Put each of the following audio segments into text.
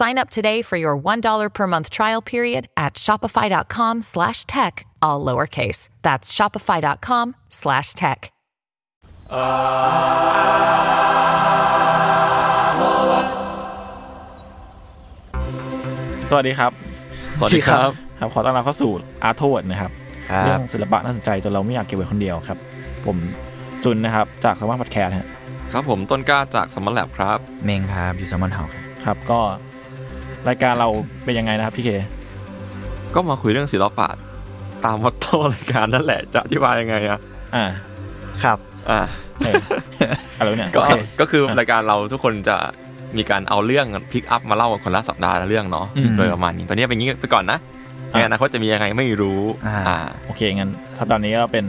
Sign up today for your $1 per month trial period at shopify.com slash tech, all lowercase. That's shopify.com slash tech. สวัสดีครับ สวัสดีครับ ครับ ขอต้อนรับเข้าสู่อาร์ทเวิร์ดนะครับ ครับ เรื่องศิลปะน่าสนใจจนเราไม่อยากเก็บไว้คนเดียวครับ ผมจุนนะครับ จากสมาร์ทพอดแคสต์ฮะครับผมต้นกล้าจากสมอลแลบครับ เมงครับอยู่แซมมอนเฮาครับ ครับก็ รายการเราเป็นยังไงนะครับพี่เค ก็มาคุยเรื่องศิลปะตามมอตโต้รายการนั่นแหละจะอธิบายยังไงอะอ่าครับอ่าเอออะไรวะเนี่ยก็โอเคก็คืออะรายการเราทุกคนจะมีการเอาเรื่องพิกอัพมาเล่ากันคนละสัปดาห์ละเรื่องเนาะอืมโดยประมาณนี้ตอนนี้เป็นอย่างนี้ไปก่อนนะในอนาคตจะมียังไงไม่รู้อ่าอ่าโอเคงั้นสัปดาห์นี้ก็เป็น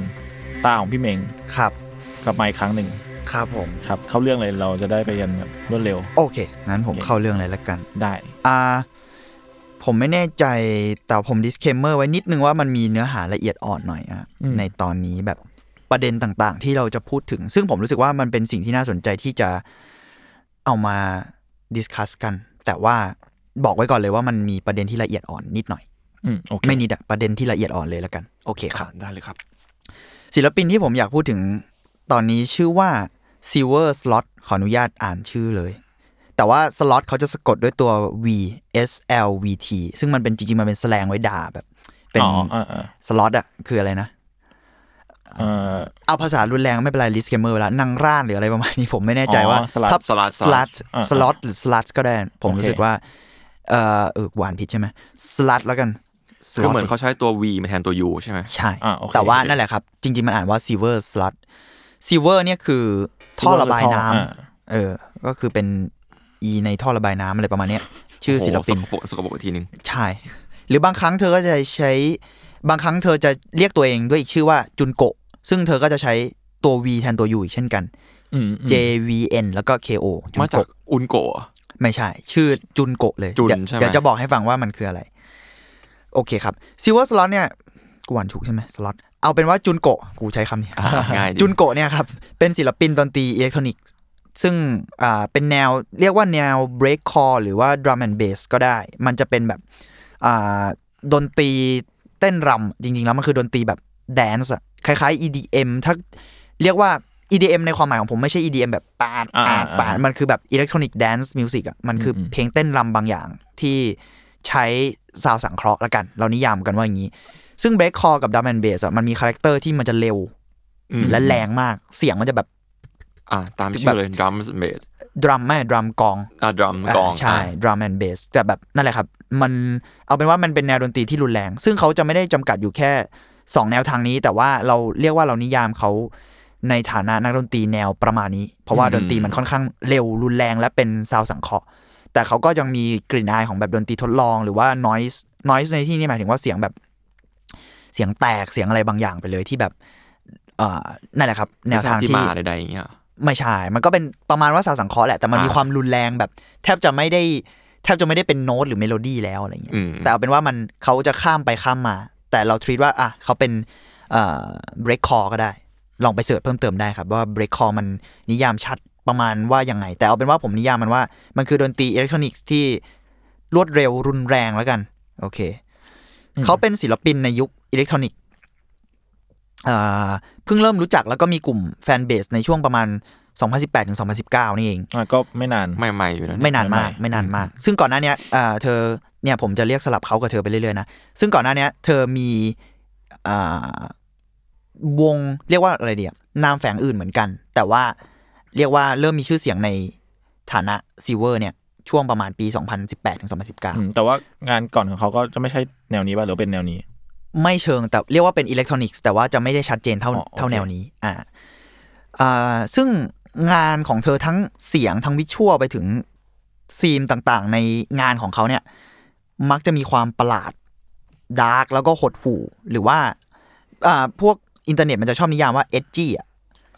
ตาของพี่เมงครับกลับมาอีกครั้งหนึ่ง ครับผม ครับเข้าเรื่องเลยเราจะได้ไปกันแบบรวดเร็ว โอเค งั้นผมโอเค เข้าเรื่องเลยละกัน ได้ อ่า ผมไม่แน่ใจ แต่ผม disclaimer ไว้นิดนึงว่ามันมีเนื้อหาละเอียดอ่อนหน่อยอะอืม ในตอนนี้แบบประเด็นต่างๆ ที่เราจะพูดถึง ซึ่งผมรู้สึกว่ามันเป็นสิ่งที่น่าสนใจที่จะเอามา discuss กัน แต่ว่าบอกไว้ก่อนเลยว่ามันมีประเด็นที่ละเอียดอ่อนนิดหน่อย อืมโอเคไม่นิดอะประเด็นที่ละเอียดอ่อนเลยละกัน โอเคครับ ได้เลยครับ ศิลปินที่ผมอยากพูดถึงตอนนี้ชื่อว่า Silver Slot ขออนุญาตอ่านชื่อเลย แต่ว่า slot เขาจะสะกดด้วยตัว V S L V T ซึ่งมันเป็นจริงๆ มันเป็นแสลงไว้ด่าแบบ เป็นอ๋ออ่าอ่าสล็อตอะคืออะไรนะเอ่อเอาภาษารุนแรงไม่เป็นไรลิสเกมเมอร์แล้วนั่งร่านหรืออะไรประมาณนี้ผมไม่แน่ใจว่าอ๋อ slut ถ้า slut slut อ่า slot หรือ slut ก็ได้ ผมโอเครู้สึกว่า เออเออหวานผิดใช่ไหม slut แล้วกันคือเหมือน slot เขาใช้ตัว V มาแทนตัว U ใช่ไหมใช่อ่าโอเคแต่ว่าโอเคนั่นแหละครับ จริง ๆ มันอ่านว่า silver slot silver เนี่ยคือท่อระบายน้อ่าำเออ ก็คือเป็น e ในท่อระบายน้ำอะไรประมาณเนี้ย ชื่อศิลปินโโหสกปรกสกปรกอีกทีหนึ่งใช่ หรือบางครั้งเธอก็จะใช้ บางครั้งเธอจะเรียกตัวเองด้วยอีกชื่อว่าจุนโกะ ซึ่งเธอก็จะใช้ตัว V แทนตัว U อีกเช่นกันอืมอืม J V N แล้วก็ K O จุมานจากโกะอุนโกะไม่ใช่ ชื่อจุนโกะเลยจุนเดี๋ยวใช่ไหมเดี๋ยวจะบอกให้ฟังว่ามันคืออะไร โอเคครับ Sewerslvt เนี่ยกูอ่านถูกใช่ไหม slut เอาเป็นว่าจุนโกะกูใช้คำนี้อ่าง่ายดีจุนโกะเนี่ยครับเป็นศิลปินดนตรีอิเล็กทรอนิกส์ซึ่งอ่าเป็นแนวเรียกว่าแนว break core หรือว่า drum and bass ก็ได้ มันจะเป็นแบบอ่าดนตรีเต้นรำจริง ๆ แล้วมันคือดนตรีแบบdance อะคล้ายๆ EDM ถ้าเรียกว่า EDM ในความหมายของผมไม่ใช่ EDM แบบปาดปาดปาดมันคือแบบ electronic dance music อะมันคืออเพลงเต้นรำบางอย่างที่ใช้ sound สังเคราะห์ละกัน เรานิยามกันว่าอย่างนี้ ซึ่ง break core กับ drum and bass อะมันมี character ที่มันจะเร็วอืมและแรงมากเสียงมันจะแบบ อ่าตามชื่อเลย drum bass drum ไม่ drum กองอ่า drum กอง อ่าใช่อ่า drum and bass แต่แบบนั่นแหละครับ มันเอาเป็นว่ามันเป็นแนวดนตรีที่รุนแรง ซึ่งเขาจะไม่ได้จำกัดอยู่แค่2แนวทางนี้ แต่ว่าเราเรียกว่าเรานิยามเขาในฐานะนักดนตรีแนวประมาณนี้ เพราะว่าอืมดนตรีมันค่อนข้างเร็วรุนแรงและเป็น sound สังเคราะห์แต่เขาก็ยังมีกลิ่นอายของแบบดนตรีทดลอง หรือว่า noise noise ในที่นี้หมายถึงว่าเสียงแบบ เสียงแตกเสียงอะไรบางอย่างไปเลยที่แบบเอ่อนั่นแหละครับ แนวทางที่ที่มาใดๆอย่างเงี้ยไม่ใช่ มันก็เป็นประมาณว่าสาวสังเคราะห์แหละ แต่มันมีอ่าความรุนแรงแบบ แทบจะไม่ได้ แทบจะไม่ได้เป็นโน้ตหรือเมโลดี้แล้วอะไรเงี้ยอืมแต่เอาเป็นว่ามันเขาจะข้ามไปข้ามมา แต่เรา treat ว่าอะเขาเป็นเอ่อ break core ก็ได้ ลองไป search เพิ่มเติมได้ครับ ว่า break core มันนิยามชัดประมาณว่ายังไง แต่เอาเป็นว่าผมนิยามมันว่า มันคือดนตรีอิเล็กทรอนิกส์ที่รวดเร็วรุนแรงแล้วกัน โอเค เขาเป็นศิลปินในยุค อิเล็กทรอนิกส์อ่าเพิ่งเริ่มรู้จักแล้วก็มีกลุ่ม fanbase ในช่วงประมาณ 2018ถึง2019 นี่เองอะก็ไม่นานใหม่ๆอยู่นะเยไม่นานมากใหม่ๆไม่นานมาก ซึ่งก่อนหน้าเนี้ยอ่าเธอเนี่ยผมจะเรียกสลับเขากับเธอไปเรื่อยๆนะซึ่งก่อนหน้าเนี้ยเธอมีอ่าวงเรียกว่าอะไรเดียนามแฝงอื่นเหมือนกัน แต่ว่าเรียกว่าเริ่มมีชื่อเสียงในฐานะซิเวอร์เนี่ยช่วงประมาณปี 2018ถึงอืม2019แต่ว่างานก่อนของเขาก็จะไม่ใช่แนวนี้ป่ะหรือเป็นแนวนี้ ไม่เชิงแต่เรียกว่าเป็นอิเล็กทรอนิกส์แต่ว่าจะไม่ได้ชัดเจนเท่าอ๋อโอเคเท่าแนวนี้อ่าอ่าซึ่งงานของเธอทั้งเสียงทั้ง visual ไปถึงธีมต่างๆ ในงานของเขาเนี่ย มักจะมีความประหลาด dark แล้วก็หดหู่หรือว่าอ่าพวกอินเทอร์เน็ตมันจะชอบนิยามว่าเอ g จี้อะ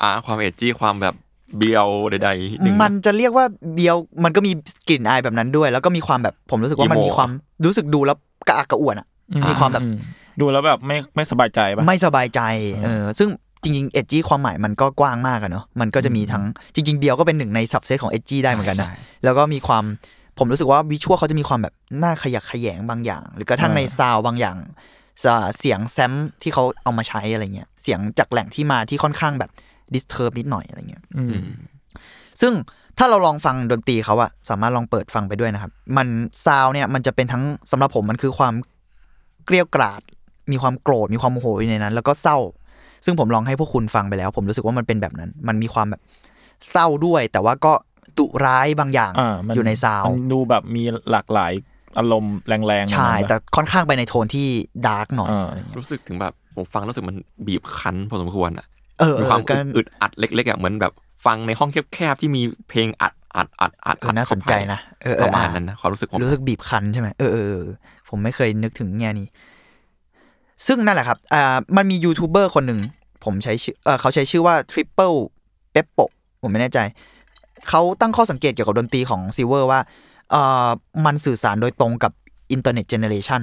อ่าความเอจจี้ความแบบเบียวใดๆหนึ่งมันจะเรียกว่าเบียวมันก็มีกลิ่นอายแบบนั้นด้วย แล้วก็มีความแบบผมรู้สึกว่ามัน Emo มีความรู้สึกดูแล้วกระอักกระอ่วนอะมีความแบบอื ดูแล้วแบบไม่ไม่สบายใจป่ะไม่สบายใจเออซึ่งจริงๆเอจีความหมายมันก็กว้างมากอะเนาะมันก็จะมีทั้งจริง ๆ เบียวก็เป็นหนึ่งใน subset ของเอจีได้เหมือนกันนะแล้วก็มีความผมรู้สึกว่า visual เขาจะมีความแบบน่าขยักแขยงบางอย่าง หรือกระทั่งใน sound บางอย่างเสียง sample ที่เขาเอามาใช้อะไรเงี้ยเสียงจากแหล่งที่มาที่ค่อนข้างแบบ disturb นิดหน่อยอะไรเงี้ยอืมอืมซึ่งถ้าเราลองฟังดนตรีเขาอะสามารถลองเปิดฟังไปด้วยนะครับ มันซาวเนี่ยมันจะเป็นทั้งสำหรับผมมันคือความเกรี้ยวกราด มีความโกรธมีความโมโหอยู่ในนั้น แล้วก็เศร้า ซึ่งผมลองให้พวกคุณฟังไปแล้ว ผมรู้สึกว่ามันเป็นแบบนั้น มันมีความแบบเศร้าด้วย แต่ว่าก็ดุร้ายบางอย่างอ่ามันอยู่ในซาวมันดูแบบมีหลากหลายอารมณ์แรงๆใช่หน่อยแต่ค่อนข้างไปในโทนที่ dark หน่อยอ่าอะไรเงี้ยรู้สึกถึงแบบผมฟังรู้สึกมันบีบคั้นพอสมควรอะเออเอมีอความก็อึดอัดเล็กๆอะเหมือนแบบฟังในห้องแคบๆที่มีเพลงอัดอัดอัดอัดเออน่าสนใจนะเออเอปอระมาณอ่นั้นนะความรู้สึกผม รู้สึกบีบคั้นใช่ไหมเออเออเออผมไม่เคยนึกถึงแง่นี้ ซึ่งนั่นแหละครับอ่ามันมียูทูบเบอร์คนหนึ่งผมใช้ชื่อเออเขาใช้ชื่อว่า Triple p e p p o ผมไม่แน่ใจ เขาตั้งข้อสังเกตเกี่ยวกับดนตรีของ Sewer ว่าเอ่อมันสื่อสารโดยตรงกับ internet generation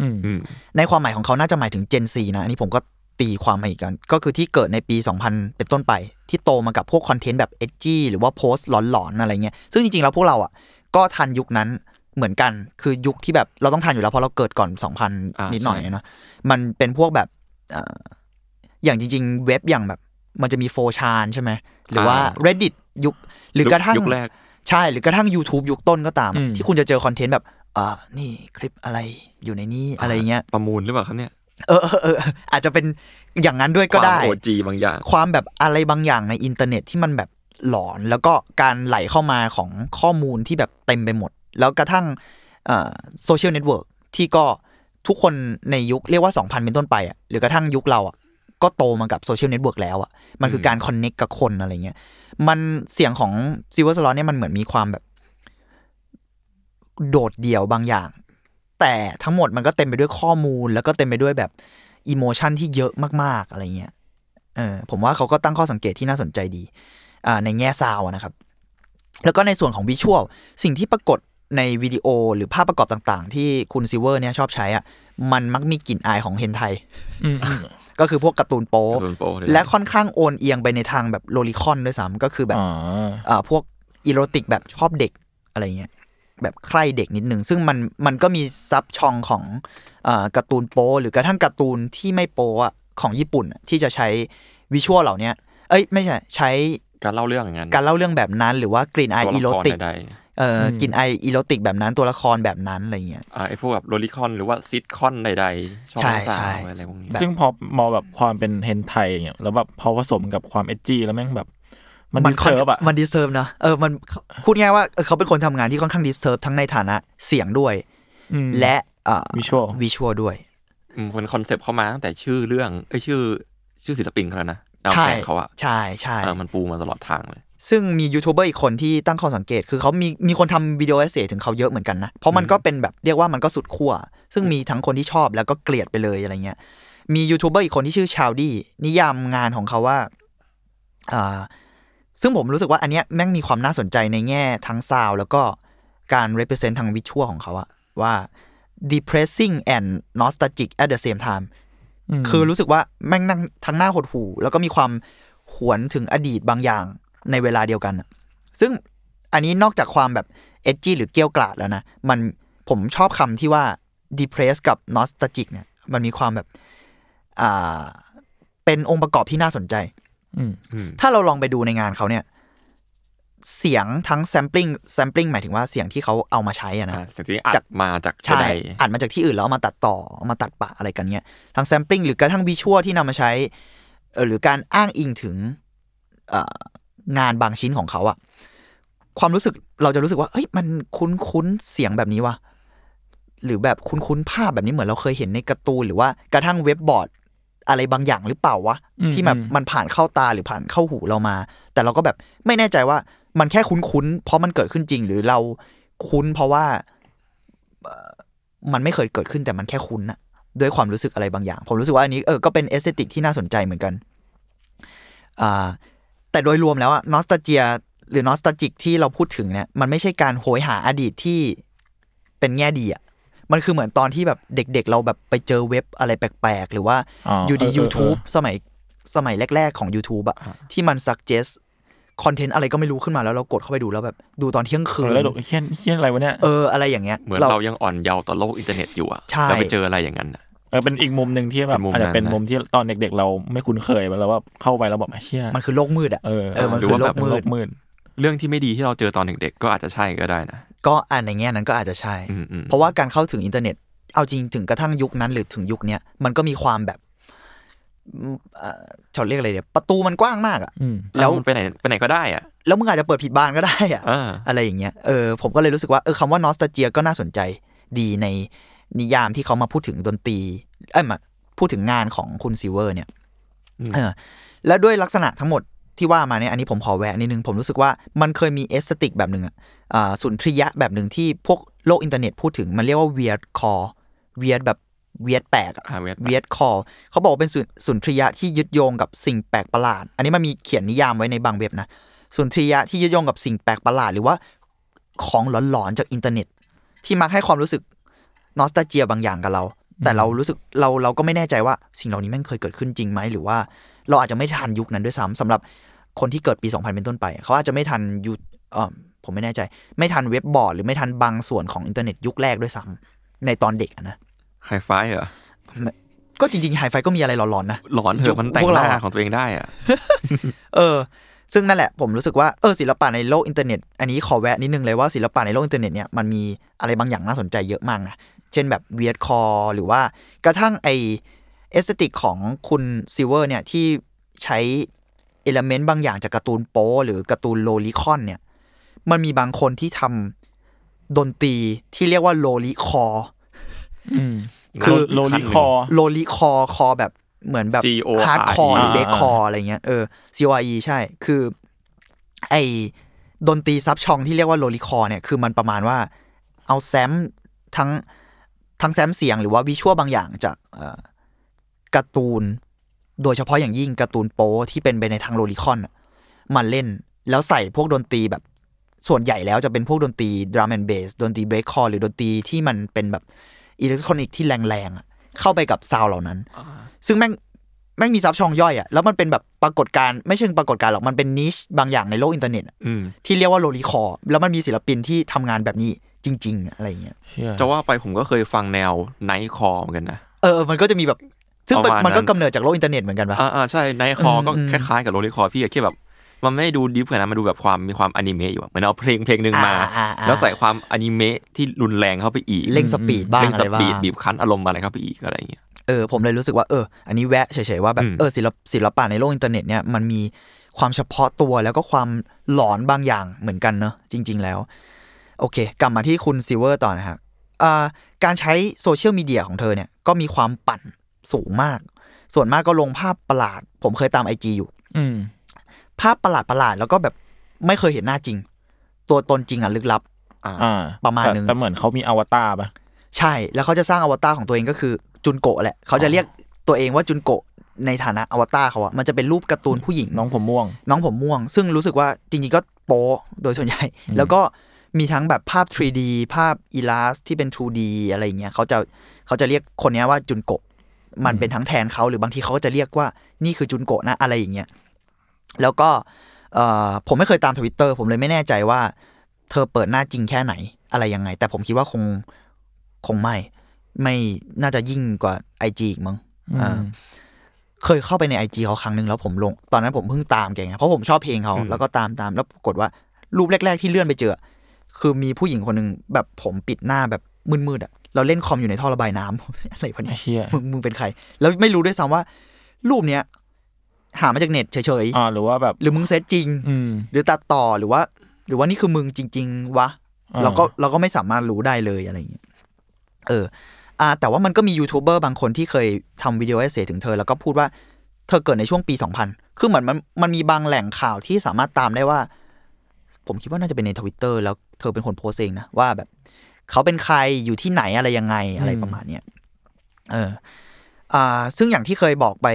อืมอืมในความหมายของเขาน่าจะหมายถึง Gen Z นะ อันนี้ผมก็ตีความมาอีกกัน ก็คือที่เกิดในปี 2000 เป็นต้นไป ที่โตมากับพวก content แบบ edgy หรือว่าโพสต์หลอนๆ อะไรเงี้ย ซึ่งจริงๆ แล้วพวกเราอะก็ทันยุคนั้น เหมือนกันคือยุคที่แบบเราต้องทันอยู่แล้วเพราะเราเกิดก่อนอ่า2000นิดหน่อยใช่เนาะมันเป็นพวกแบบเอ่ออย่างจริง ๆ เว็บอย่างแบบ มันจะมี4chan ใช่ไหมหรือว่า Reddit ยุคหรือกระทั่งยุคแรกใช่หรือกระทั่ง YouTube ยุคต้นก็ตามอืมที่คุณจะเจอ content แบบอ่านี่คลิปอะไรอยู่ในนี้อะไรเงี้ยประมูลหรือเปล่าครับเนี่ยเออเออเอออาจจะเป็นอย่างนั้นด้วยก็ได้ OG บางอย่าง ความแบบอะไรบางอย่างในอินเทอร์เน็ตที่มันแบบหลอนแล้วก็การไหลเข้ามาของข้อมูลที่แบบเต็มไปหมด แล้วกระทั่ง social network ที่ก็ทุกคนในยุคเรียกว่า 2000 เป็นต้นไปอะหรือกระทั่งยุคเราอะก็โตมากับ social network แล้วอะมันคือการ connect กับคนอะไรเงี้ยมันเสียงของ Sewerslvt เนี่ยมันเหมือนมีความแบบ โดดเดี่ยวบางอย่าง แต่ทั้งหมดมันก็เต็มไปด้วยข้อมูล แล้วก็เต็มไปด้วยแบบ emotion ที่เยอะมาก ๆอะไรเงี้ยเออผมว่าเขาก็ตั้งข้อสังเกตที่น่าสนใจดี อ่าในแง่ sound อะนะครับ แล้วก็ในส่วนของ visual สิ่งที่ปรากฏ ในวิดีโอหรือภาพประกอบต่างๆ ที่คุณซิลเวอร์เนี่ยชอบใช้อะมันมักมีกลิ่นอายของ hentai อืมอืมก็คือพวกการ์ตูนโป๊การ์ตูนโป๊เลยและค่อนข้างโอนเอียงไปในทางแบบ lolicon ด้วยซ้ำก็คือแบบอ๋ออ่าพวก erotic แบบชอบเด็กอะไรเงี้ยแบบใคร่เด็กนิดนึงซึ่งมันมันก็มีซับช่องของอ่าการ์ตูนโป๊หรือกระทั่งการ์ตูนที่ไม่โป๊อะของญี่ปุ่นอะที่จะใช้วิชวลเหล่าเนี้ยเอ้ยไม่ใช่ใช้การเล่าเรื่องอย่างนั้นการเล่าเรื่องแบบนั้น หรือว่ากลิ่นอายตัวอีละโรครติกใด เอ่ออกลิ่นอายอีโรติกแบบนั้นตัวละครแบบนั้นอะไรเงี้ยๆอ่าไอพวกแบบโรลิคอนหรือว่าซิทคอนใดๆชอบใช่สาใช่วอะไรพวกนี้แบบซึ่งพอมองแบบความเป็นเฮนไทยอย่างเงี้ยแล้วแบบพอผสมกับความเอจจี้แล้วแม่งแบบมันดิสค่อนเทิร์บอะมันดิสเทิร์บนะเออมันพูดง่ายว่าเออเขาเป็นคนทำงานที่ค่อนข้าง disturb ทั้งในฐานะเสียงด้วยอืมและอ่า Visual วิชวลด้วยอืมเป็น concept เข้ามาตั้งแต่ชื่อเรื่องเอ้ยชื่อ ชื่อศิลปินเขาแล้วนะดาวใช่แฝงเขาอะใช่ใช่เออมันปูมาตลอดทางเลย ซึ่งมียูทูบเบอร์อีกคนที่ตั้งข้อสังเกต คือเขามีมีคนทำวิดีโอ essay ถึงเขาเยอะเหมือนกันนะ เพราะมันก็เป็นแบบเรียกว่ามันก็สุดขั้ว ซึ่งมีทั้งคนที่ชอบแล้วก็เกลียดไปเลยอะไรเงี้ย มียูทูบเบอร์อีกคนที่ชื่อชาวดี้นิยามงานของเขาว่าอ่าซึ่งผมรู้สึกว่าอันเนี้ยแม่งมีความน่าสนใจในแง่ทั้งซาวด์แล้วก็การ represent ทางวิชวลของเขาอะว่า depressing and nostalgic at the same time มคือรู้สึกว่าแม่งนั่งทั้งหน้าหดหู่แล้วก็มีความหวนถึงอดีตบางอย่าง ในเวลาเดียวกันอะซึ่งอันนี้นอกจากความแบบเอ g จีหรือเกรี้ยวกราดแล้วนะ มันผมชอบคำที่ว่า depress กับ nostalgic เนี่ย มันมีความแบบอ่าเป็นองค์ประกอบที่น่าสนใจอืมอืมถ้าเราลองไปดูในงานเขาเนี่ย เสียงทั้ง sampling sampling หมายถึงว่าเสียงที่เขาเอามาใช้อะนะอ่าจริงๆอัจาดกมาจากใช่ใดอัดมาจากที่อื่นแล้วเอามาตัดต่อเอามาตัดปะอะไรกันเนี้ยทั้ง sampling หรือกระทั่ง visual ที่นำมาใช้เออหรือการอ้างอิงถึงเอ่อ งานบางชิ้นของเขาอะความรู้สึกเราจะรู้สึกว่าเอ้ยมันคุ้นคุ้นๆเสียงแบบนี้วะหรือแบบคุ้นคุ้นๆภาพแบบนี้เหมือนเราเคยเห็นในการ์ตูนหรือว่ากระทั่งเว็บบอร์ดอะไรบางอย่างหรือเปล่าวะอืมที่แบบอืมมันผ่านเข้าตาหรือผ่านเข้าหูเรามา แต่เราก็แบบไม่แน่ใจว่ามันแค่คุ้นๆเพราะมันเกิดขึ้นจริง หรือเราคุ้นเพราะว่ามันไม่เคยเกิดขึ้นแต่มันแค่คุ้นอะด้วยความรู้สึกอะไรบางอย่าง ผมรู้สึกว่าอันนี้เออก็เป็น aesthetic ที่น่าสนใจเหมือนกันอ่า แต่โดยรวมแล้วอะ nostalgia หรือ nostalgic ที่เราพูดถึงเนี่ยมันไม่ใช่การโหยหาอดีตที่เป็นแง่ดีอะมันคือเหมือนตอนที่แบบเด็กๆ เราแบบไปเจอเว็บอะไรแปลกๆ หรือว่าอ๋ออยู่ดีเออเออ YouTube สมัยสมัยแรก ๆ ของ YouTube อะที่มัน suggest content อะไรก็ไม่รู้ขึ้นมาแล้วเรากดเข้าไปดูแล้วแบบดูตอนเที่ยงคืนเออแล้วเขียนเขียนอะไรวะเนี่ยเอออะไรอย่างเงี้ยๆเหมือนเรายังอ่อนเยาว์ต่อโลกอินเทอร์เน็ตอยู่อะใช่แล้วไปเจออะไรอย่างนั้น อะเออเป็นอีกมุมหนึ่งที่แบบเป็นมุมอาจจะเป็นนั้นนะมุมที่ตอนเด็กๆ เราไม่คุ้นเคยแล้วว่าเข้าไปแล้วแบบเชี่ยมันคือโลกมืดอะเออเออมันหรือคือว่าโลกมืดแบบโลกมืดเรื่องที่ไม่ดีที่เราเจอตอนเด็กๆ ก็อาจจะใช่ก็ได้นะ ก็อ่านในแง่นั้นก็อาจจะใช่อืมอืมเพราะว่าการเข้าถึงอินเทอร์เน็ต เอาจริงถึงกระทั่งยุคนั้นหรือถึงยุคเนี้ยมันก็มีความแบบอืมเอ่อเขาเรียกอะไรเดี๋ยวประตูมันกว้างมากอะอืมแล้วมันไปไหนไปไหนก็ได้อะ แล้วมึงอาจจะเปิดผิดบานก็ได้อะอ่าอะไรอย่างเงี้ย เออผมก็เลยรู้สึกว่าเออคำว่า nostalgia ก็น่าสนใจดีใน นิยามที่เขามาพูดถึงดนตรี เอ้ยมาพูดถึงงานของคุณซิลเวอร์ เนี่ยอืมเออแล้วด้วยลักษณะทั้งหมดที่ว่ามาเนี่ยอันนี้ผมขอแวะนิดนึง ผมรู้สึกว่ามันเคยมี aesthetic แบบหนึ่งอะอ่าสุนทรียะแบบหนึ่งที่พวกโลกอินเทอร์เน็ตพูดถึง มันเรียกว่า weirdcore weird แบบ weird แปลกอะอ่าเวทเวียดคอเขาบอกว่าเป็นสุนสุนทรียะที่ยึดโยงกับสิ่งแปลกประหลาด อันนี้มันมีเขียนนิยามไว้ในบางเว็บนะสุนทรียะที่ยึดโยงกับสิ่งแปลกประหลาด หรือว่าของหลอนๆจากอินเทอร์เน็ต ที่มักให้ความรู้สึก nostalgia บางอย่างกับเรา แต่เรารู้สึกเราเราก็ไม่แน่ใจว่าสิ่งเหล่านี้แม่งเคยเกิดขึ้นจริงไหมหรือว่าเราอาจจะไม่ทันยุคนั้นด้วยซ้ำสำหรับคนที่เกิดปี 2000 เป็นต้นไป เขาอาจจะไม่ทันยุคเออผมไม่แน่ใจ ไม่ทันเว็บบอร์ดหรือไม่ทันบางส่วนของอินเทอร์เน็ตยุคแรกด้วยซ้ำในตอนเด็กอะนะไฮไฟเหรอก็จริงๆไฮไฟก็มีอะไรหลอนๆนะหลอนเถยุคอะมันแต่งพวกหเราน้าอะของตัวเองได้อะเออ ซึ่งนั่นแหละผมรู้สึกว่าเออศิลปะในโลกอินเทอร์เน็ต อันนี้ขอแวะนิดนึงเลยว่าศิลปะในโลกอินเทอร์เน็ตเนี่ยมันมีอะไรบางอย่างน่าสนใจเยอะมากนะ เช่นแบบ weirdcore หรือว่ากระทั่งไอ aesthetic ของคุณซิลเวอร์เนี่ยที่ใช้ element บางอย่างจากการ์ตูนโป๊หรือการ์ตูน lolicon เนี่ยมันมีบางคนที่ทำดนตรีที่เรียกว่า lolicore อืมคือ lolicore lolicore core แบบเหมือนแบบ C O R E hardcore หรืออ่า breakcore อะไรเงี้ยเออ C O R E ใช่คือ ไอดนตรี sub-genre ที่เรียกว่า lolicore เนี่ยคือมันประมาณว่าเอา sample ทั้ง ทั้ง sample เสียงหรือว่า visual บางอย่างจากเอ่อการ์ตูน โดยเฉพาะอย่างยิ่งการ์ตูนโป๊ที่เป็นไปในทาง lolicon อะมาเล่นแล้วใส่พวกดนตรีแบบส่วนใหญ่แล้วจะเป็นพวกดนตรี drum and bass ดนตรี breakcore หรือดนตรีที่มันเป็นแบบอิเล็กทรอนิกส์ที่แรงๆอะเข้าไปกับ sound เหล่านั้น ซึ่งแม่งแม่งมี sub-genre ย่อยอะแล้วมันเป็นแบบปรากฏการณ์ไม่ใช่ปรากฏการณ์หรอกมันเป็น niche บางอย่างในโลกอินเทอร์เน็ตอะอืมที่เรียกว่า lolicore แล้วมันมีศิลปินที่ทำงานแบบนี้ จริง ๆ อะไรอย่างเงี้ยเชื่อจะว่าไปผมก็เคยฟังแนว nightcore เหมือนกันนะเออ มันก็จะมีแบบ ซึ่งเป็นประมาณนั้นมันก็กำเนิดจากโลกอินเทอร์เน็ตเหมือนกันปะอ่าอ่าใช่ nightcore อืมก็อืมคล้ายๆกับ lolicore พี่อะแค่แบบมันไม่ได้ดู deep ขนาดนั้นมันดูแบบความมีความอนิเมะอยู่อะเหมือนเอาเพลงเพลงหนึ่งมาอ่าอ่าอ่าแล้วใส่ความอนิเมะที่รุนแรงเข้าไปอีกเร่ง speed บ้างเร่งอะสไรบ้าปีดงบีบคั้นอารมณ์อะไรเข้าไปอีกอะไรอย่างเงี้ยเออผมเลยรู้สึกว่าเออ อันนี้แวะเฉยๆว่าแบบอืมเออศิลปศิลปะในโลกอินเทอร์เน็ตเนี่ยมันมีความเฉพาะตัวแล้วก็ความหลอนบางอย่างเหมือนกันเนอะจริง ๆ แล้ว โอเค กลับมาที่คุณ Sewerslvt นะครับอ่าการใช้โซเชียลมีเดียของเธอเนี่ยก็มีความปั่นสูงมาก ส่วนมากก็ลงภาพประหลาด ผมเคยตาม IG อยู่ อืมภาพประหลาดประหลาดๆแล้วก็แบบไม่เคยเห็นหน้าจริง ตัวตนจริงอะลึกลับอ่าอ่าประมาณนึงแต่แต่เหมือนเขามีอวตารปะใช่แล้วเขาจะสร้างอวตารของตัวเองก็คือจุนโกะแหละเขาจะเรียกตัวเองว่าจุนโกะในฐานะอวตารเขาอะมันจะเป็นรูปการ์ตูนผู้หญิง น้องผมม่วง น้องผมม่วง ซึ่งรู้สึกว่าจริงๆก็โป๊โดยส่วนใหญ่ แล้วก็ มีทั้งแบบภาพ 3D ภาพอีลาสที่เป็น 2D อะไรอย่างเงี้ยเขาจะเขาจะเรียกคนเนี้ยว่าจุนโกะมันเป็นทั้งแทนเขาหรือบางทีเขาก็จะเรียกว่านี่คือจุนโกะนะอะไรอย่างเงี้ยแล้วก็เอ่อผมไม่เคยตามทวิตเตอร์ผมเลยไม่แน่ใจว่า เธอเปิดหน้าจริงแค่ไหนอะไรยังไง แต่ผมคิดว่าคงคงไม่ไม่น่าจะยิ่งกว่า IG อีกมั้งอืมอ่าเคยเข้าไปในไอจเขาครั้งหนึ่งแล้วผมลง ตอนนั้นผมเพิ่งตามแกไงเพราะผมชอบเพลงเขาอืมแล้วก็ตามตามแล้วปรากฏว่ารูปแรก ๆ ที่เลื่อนไปเจอ คือมีผู้หญิงคนหนึ่งแบบผมปิดหน้าแบบมืดๆอะเราเล่นคอมอยู่ในท่อระบายน้ำอะไรวะไอ้เนี่ยเชี่ยมึงมึงเป็นใคร แล้วไม่รู้ด้วยซ้ำว่า รูปเนี้ยหามาจากเน็ตเฉยอ่าหรือว่าแบบๆหรือมึงเซตจริงอืมหรือตัดต่อหรือว่า หรือว่านี่คือมึงจริง ๆ วะอ่าเราก็เราก็ไม่สามารถรู้ได้เลยอะไรอย่างเงี้ยเออ อ่า แต่ว่ามันก็มียูทูบเบอร์บางคนที่เคยทำ video essay ถึงเธอ แล้วก็พูดว่าเธอเกิดในช่วงปี 2000 คือเหมือนมันมันมีบางแหล่งข่าวที่สามารถตามได้ว่า ผมคิดว่าน่าจะเป็นในทวิตเตอร์แล้วเธอเป็นคนโพสเองนะ ว่าแบบ เขาเป็นใครอยู่ที่ไหนอะไรยังไงอะไรประมาณเนี้ยเออ อ่า ซึ่งอย่างที่เคยบอกไป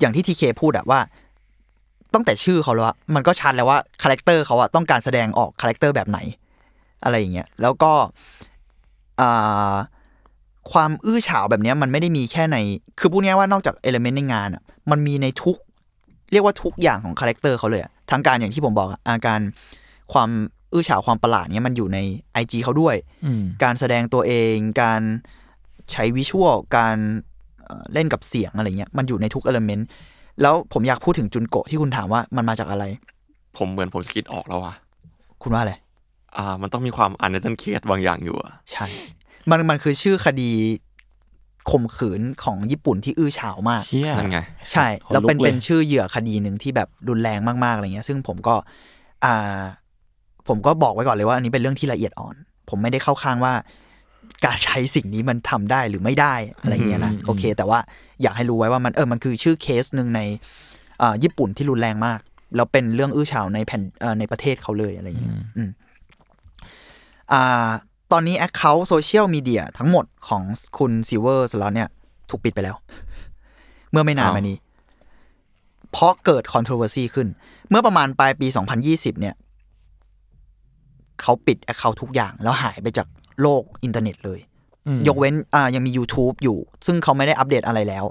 อย่างที่ทีเคพูดอะว่าตั้งแต่ชื่อเขาแล้วมันก็ชัดแล้วว่าคาแรคเตอร์เขาอะต้องการแสดงออกคาแรคเตอร์แบบไหน อะไรอย่างเงี้ยแล้วก็อ่าความอื้อฉาวแบบเนี้ยมันไม่ได้มีแค่ใน คือพูดง่ายว่านอกจาก element ในงานอะมันมีในทุก เรียกว่าทุกอย่างของคาแรคเตอร์เขาเลยอะทั้งการอย่างที่ผมบอกอาการ ความอื้อฉาวความประหลาดเนี้ยมันอยู่ใน IG เขาด้วยอืมการแสดงตัวเอง การใช้ visual การเอ่อเล่นกับเสียงอะไรเงี้ยมันอยู่ในทุก element แล้วผมอยากพูดถึงจุนโกะที่คุณถามว่ามันมาจากอะไร ผมเหมือนผมคิดออกแล้วว่ะคุณว่าอะไรอ่า มันต้องมีความ under case บางอย่างอยู่อะใช่ มันมันคือชื่อคดีข่มขืนของญี่ปุ่นที่อื้อฉาวมากเชี่ยนั่นไง ใช่ขนแล้วเป็นกลยเป็นชื่อเหยื่อคดีหนึ่งที่แบบรุนแรงมากๆอะไรเงี้ย ซึ่งผมก็ อ่า ผมก็บอกไว้ก่อนเลยว่าอันนี้เป็นเรื่องที่ละเอียดอ่อน ผมไม่ได้เข้าข้างว่า การใช้สิ่งนี้มันทำได้หรือไม่ได้อะไรเงี้ยนะอืมโอเค แต่ว่าอยากให้รู้ไว้ว่ามันเออมันคือชื่อเคสหนึ่งในอ่าญี่ปุ่นที่รุนแรงมากแล้วเป็นเรื่องอื้อฉาวในแผ่นเอ่อในประเทศเขาเลยอะไรเงี้ยอืมอ่าตอนนี้ Account โซเชียลมีเดียทั้งหมดของคุณ Sewerslvt เนี่ย ถูกปิดไปแล้ว เมื่อไม่นานอ้าวมานี้ เพราะเกิด controversy ขึ้น เมื่อประมาณปลายปี 2020 เนี่ย เขาปิด Account ทุกอย่าง แล้วหายไปจากโลกอินเทอร์เน็ตเลยอืมยกเว้นอ่ายังมี YouTube อยู่ ซึ่งเขาไม่ได้อัปเดตอะไรแล้ว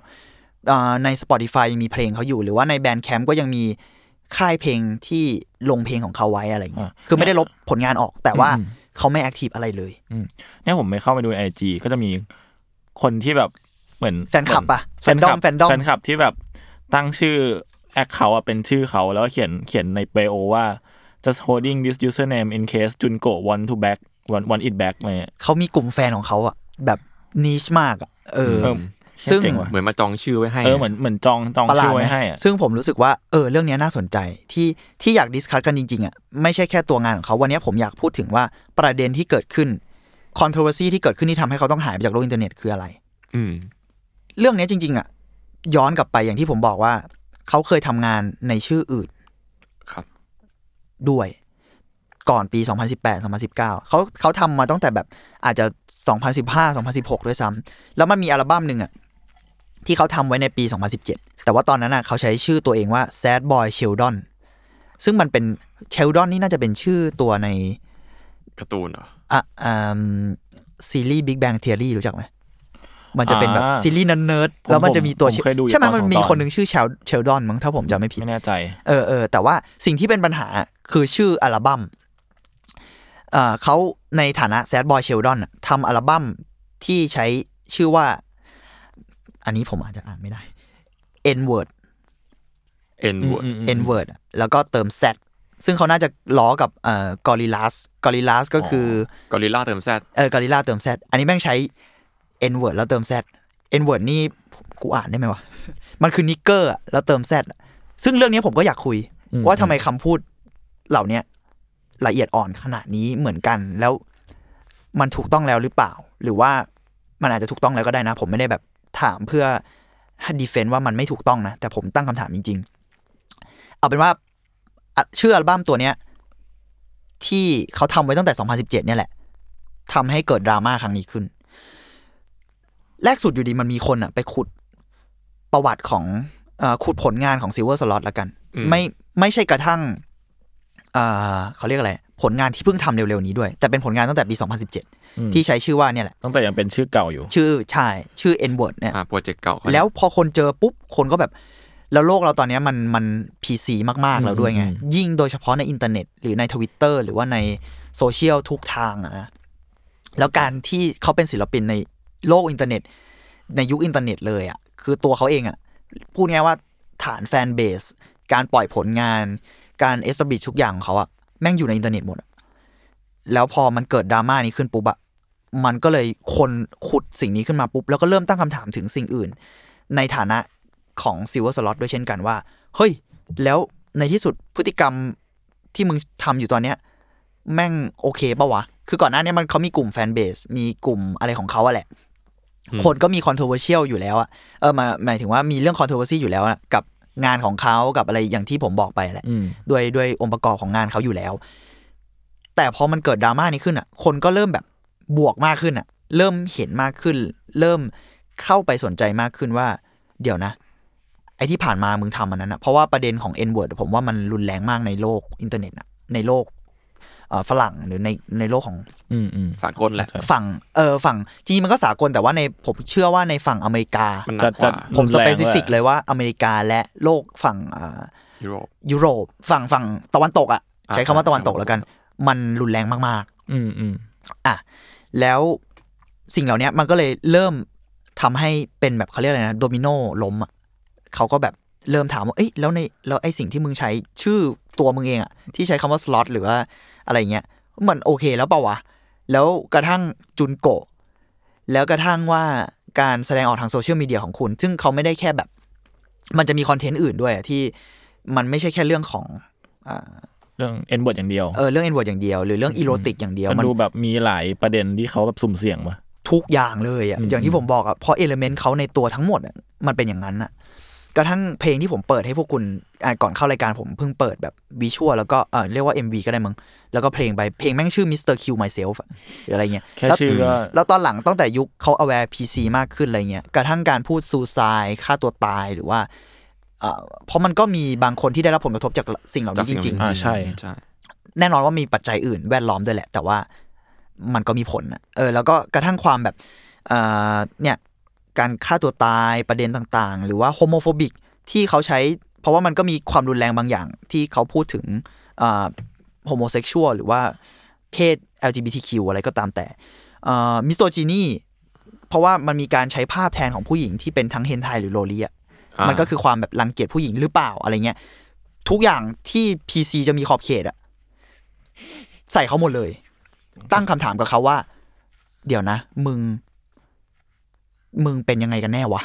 อ่าใน Spotify ยังมีเพลงเขาอยู่ หรือว่าใน Bandcamp ก็ยังมีค่ายเพลงที่ลงเพลงของเขาไว้อะไรอย่างเงี้ยอ่าคือไม่ได้ลบผลงานออก แต่ว่าอืมเขาไม่ activeอะไรเลยอืมเนี่ยผมไปเข้าไปดู IG ก็จะมีคนที่แบบเหมือนแฟนคลับปะแฟนคลับแฟนดอมแฟนคลับที่แบบตั้งชื่อ acc เขาอะเป็นชื่อเขาแล้วก็เขียนเขียนใน bio ว่า just holding this username in case Junko want to back want want it back อะไรเงี้ยเขามีกลุ่มแฟนของเขาอะแบบ niche มากอะเออเออ ซึ่งเจ๋งว่ะเหมือนมาจองชื่อไว้ให้เออเหมือนเหมือนจองจองประหลาชื่ดอไหมไว้ให้อะซึ่งผมรู้สึกว่าเออเรื่องเนี้ยน่าสนใจที่ที่อยาก discuss กันจริงๆอะไม่ใช่แค่ตัวงานของเขาวันเนี้ยผมอยากพูดถึงว่าประเด็นที่เกิดขึ้น controversy ที่เกิดขึ้นที่ทำให้เขาต้องหายไปจากโลกอินเทอร์เน็ตคืออะไร อืมเรื่องเนี้ยจริง ๆ อะ ย้อนกลับไปอย่างที่ผมบอกว่า เขาเคยทำงานในชื่ออื่นครับ ด้วย ก่อนปี 2018 2019เขาเขาทำมาตั้งแต่แบบอาจจะ 2015 2016 ด้วยซ้ำแล้วมันมีอัลบั้มหนึ่งอะที่เขาทำไว้ในปี 2017 แต่ว่าตอนนั้นอะเขาใช้ชื่อตัวเองว่า Sad Boy Sheldon ซึ่งมันเป็น Sheldon นี่น่าจะเป็นชื่อตัวในการ์ตูนเหรออะอ่าซีรีส์ Big Bang Theory รู้จักไหม มันจะเป็นแบบอ่าซีรีส์เนิร์ดๆผมแล้วมันจะมีตัวผมเคยดูอยู่ใช่ไหมตอนมันสองมีตอนคนหนึ่งชื่อเชลเชลดอนมั้งถ้าผมจำไม่ผิดไม่แน่ใจเออเออแต่ว่าสิ่งที่เป็นปัญหาคือชื่ออัลบั้มเอ่อเขาในฐานะแซดบอยเชลดอนทำอัลบั้มที่ใช้ชื่อว่า อันนี้ผมอาจจะอ่านไม่ได้ N word N word อืมอืม N word แล้วก็เติม Z ซึ่งเขาน่าจะล้อกับเอ่อกอริลัสกอริลัสก็คือกอริลลาเติมแซดเออกอริลลาเติม Z อันนี้แม่งใช้ N word แล้วเติม Z N word นี่กูอ่านได้ไหมวะ มันคือนิกเกอร์แล้วเติม Z อะซึ่งเรื่องนี้ผมก็อยากคุยอืมว่าทำไมคำพูดเหล่าเนี้ยละเอียดอ่อนขนาดนี้เหมือนกันแล้วมันถูกต้องแล้วหรือเปล่า หรือว่ามันอาจจะถูกต้องแล้วก็ได้นะ ผมไม่ได้แบบถามเพื่อดีเฟนต์ว่ามันไม่ถูกต้องนะ แต่ผมตั้งคำถามจริง ๆ เอาเป็นว่าอะชื่ออัลบั้มตัวเนี้ย ที่เขาทำไว้ตั้งแต่ 2017 เนี่ยแหละทำให้เกิดดราม่าครั้งนี้ขึ้น แรกสุดอยู่ดีมันมีคนอะไปขุดประวัติของเออขุดผลงานของ Silver Slot ละกันอืมไม่ไม่ใช่กระทั่งเอ่อเขาเรียกอะไร ผลงานที่เพิ่งทำเร็ว ๆ นี้ด้วย แต่เป็นผลงานตั้งแต่ปีอืม2017 ที่ใช้ชื่อว่าเนี่ยแหละ ตั้งแต่ยังเป็นชื่อเก่าอยู่ ชื่อใช่ชื่อ N word เนี่ยอ่าโปรเจกต์เก่าเขาแล้วพอคนเจอปุ๊บ คนก็แบบ แล้วโลกเราตอนเนี้ยมันมัน PC มาก ๆ แล้วด้วยไงอืมยิ่งโดยเฉพาะในอินเทอร์เน็ต หรือในทวิตเตอร์หรือว่าในโซเชียลทุกทางอะนะแล้วการที่เขาเป็นศิลปินใน โลกอินเทอร์เน็ต ในยุคอินเทอร์เน็ตเลยอะคือตัวเขาเองอะพูดง่ายว่าฐาน fanbase การปล่อยผลงาน การ exhibit ทุกอย่างของเขาอะแม่งอยู่ในอินเทอร์เน็ตหมดแล้วพอมันเกิดดราม่านี้ขึ้นปุ๊บอะมันก็เลยคนขุดสิ่งนี้ขึ้นมาปุ๊บ แล้วก็เริ่มตั้งคำถามถึงสิ่งอื่น ในฐานะของ Sewerslvt ด้วยเช่นกันว่า เฮ้ย แล้วในที่สุดพฤติกรรมที่มึงทำอยู่ตอนเนี้ย แม่งโอเคปะวะ คือก่อนหน้านี้มันเขามีกลุ่ม fanbase มีกลุ่มอะไรของเขาอะแหละ คนก็มี controversial อยู่แล้วอะเออมาหมายถึงว่ามีเรื่อง controversy อยู่แล้วอะกับงานของเขากับอะไรอย่างที่ผมบอกไปแหละอืมด้วยด้วยองค์ประกอบของงานเขาอยู่แล้ว แต่พอมันเกิดดราม่านี้ขึ้นอะคนก็เริ่มแบบ woke มากขึ้นอะเริ่มเห็นมากขึ้น เริ่มเข้าไปสนใจมากขึ้นว่า เดี๋ยวนะ ไอ้ที่ผ่านมามึงทำมันนั้นอะเพราะว่าประเด็นของ N word ผมว่ามันรุนแรงมากในโลกอินเทอร์เน็ตอะในโลกเอ่อ ฝรั่งหรือในในโลกของอืมอืมสากลแหละฝั่งเออฝั่งจริงๆมันก็สากลแต่ว่าในผมเชื่อว่าในฝั่งอเมริกามันหนักกว่าผมรุนแรง specific ด้วยเลยว่าอเมริกาและโลกฝั่งอ่ายุโรปยุโรปฝั่งฝั่งตะวันตกอะอ่าใช้คำว่าตะวันตกใช่แล้วกัน มันรุนแรงมากอืมอืมๆอะแล้วสิ่งเหล่านี้มันก็เลยเริ่มทำให้เป็นแบบเขาเรียกอะไรนะโดมิโนล้มอะเขาก็แบบ เริ่มถามว่า เอ้ยแล้วในแล้วไอ้สิ่งที่มึงใช้ชื่อตัวมึงเองอะที่ใช้คำว่าสล็อตหรือว่าอะไรเงี้ย มันโอเคแล้วเปล่าวะ แล้วกระทั่งจุนโกะ แล้วกระทั่งว่าการแสดงออกทางโซเชียลมีเดียของคุณ ซึ่งเขาไม่ได้แค่แบบ มันจะมีคอนเทนต์อื่นด้วยอะที่มันไม่ใช่แค่เรื่องของอ่าเรื่องเอ็นบทอย่างเดียว เออเรื่องเอ็นวอร์ดอย่างเดียว หรือเรื่องอีโรติกอย่างเดียวมันมันดูแบบมีหลายประเด็นที่เขาแบบสุ่มเสี่ยงมาทุกอย่างเลยอะอืมอย่างที่ผมบอกอะเพราะเอลเมนต์เขาในตัวทั้งหมดอะมันเป็นอย่างนั้นอะ กระทั่งเพลงที่ผมเปิดให้พวกคุณอะก่อนเข้ารายการผมเพิ่งเปิดแบบวิชวลแล้วก็เออเรียกว่า MV ก็ได้มั้งแล้วก็เพลงไปเพลงแม่งชื่อ Mr. Q Myself อะหรืออะไรเงี้ยแค่ล้วชื่อก็แล้วตอนหลังตั้งแต่ยุคเขา aware PC มากขึ้นอะไรเงี้ยกระทั่งการพูดซูซายฆ่าตัวตายหรือว่าเอ่อเพราะมันก็มีบางคนที่ได้รับผลกระทบจากสิ่งเหล่าจากนี้จสิ่งริงเหล่าอ่าใช่ใช่ๆแน่นอนว่ามีปัจจัยอื่นแวดล้อมด้วยแหละ แต่ว่ามันก็มีผลนะเออแล้วก็กระทั่งความแบบเอ่อเนี่ย การฆ่าตัวตายประเด็นต่างๆ หรือว่า homophobic ที่เขาใช้ เพราะว่ามันก็มีความรุนแรงบางอย่างที่เขาพูดถึง homosexual หรือว่าเพศ LGBTQ อะไรก็ตามแต่ misogynyเพราะว่ามันมีการใช้ภาพแทนของผู้หญิงที่เป็นทั้ง hentai หรือ loli อะอ่ามัมันก็คือความแบบรังเกียจผู้หญิงหรือเปล่าอะไรเงี้ยทุกอย่างที่ PC จะมีขอบเขตอะใส่เขาหมดเลย ตั้งคำถามกับเขาว่า เดี๋ยวนะ มึง มึงเป็นยังไงกันแน่วะ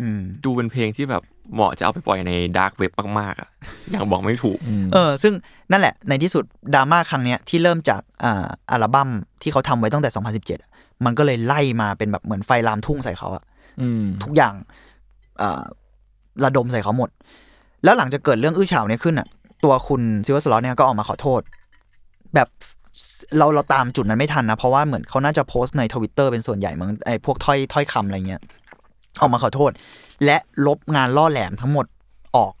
อืม ดูเป็นเพลงที่แบบเหมาะจะเอาไปปล่อยใน dark web มากๆอะยังบอกไม่ถูก เออ ซึ่งนั่นแหละ ในที่สุดดราม่าครั้งเนี้ยที่เริ่มจากอ่าอัลบั้มที่เขาทำไว้ตั้งแต่ 2017อะมันก็เลยไล่มาเป็นแบบเหมือนไฟลามทุ่งใส่เขาอะอืมทุกอย่างอ่าระดมใส่เขาหมด แล้วหลังจากเกิดเรื่องอื้อฉาวเนี่ยขึ้นอะตัวคุณ Sewerslvt เนี่ยก็ออกมาขอโทษ แบบ เราเราตามจุดนั้นไม่ทันนะ เพราะว่าเหมือนเขาน่าจะโพสต์ในทวิตเตอร์เป็นส่วนใหญ่มั้งไอ้พวกถ้อยถ้อยคำอะไรเงี้ยออกมาขอโทษ และลบงานล่อแหลมทั้งหมดออก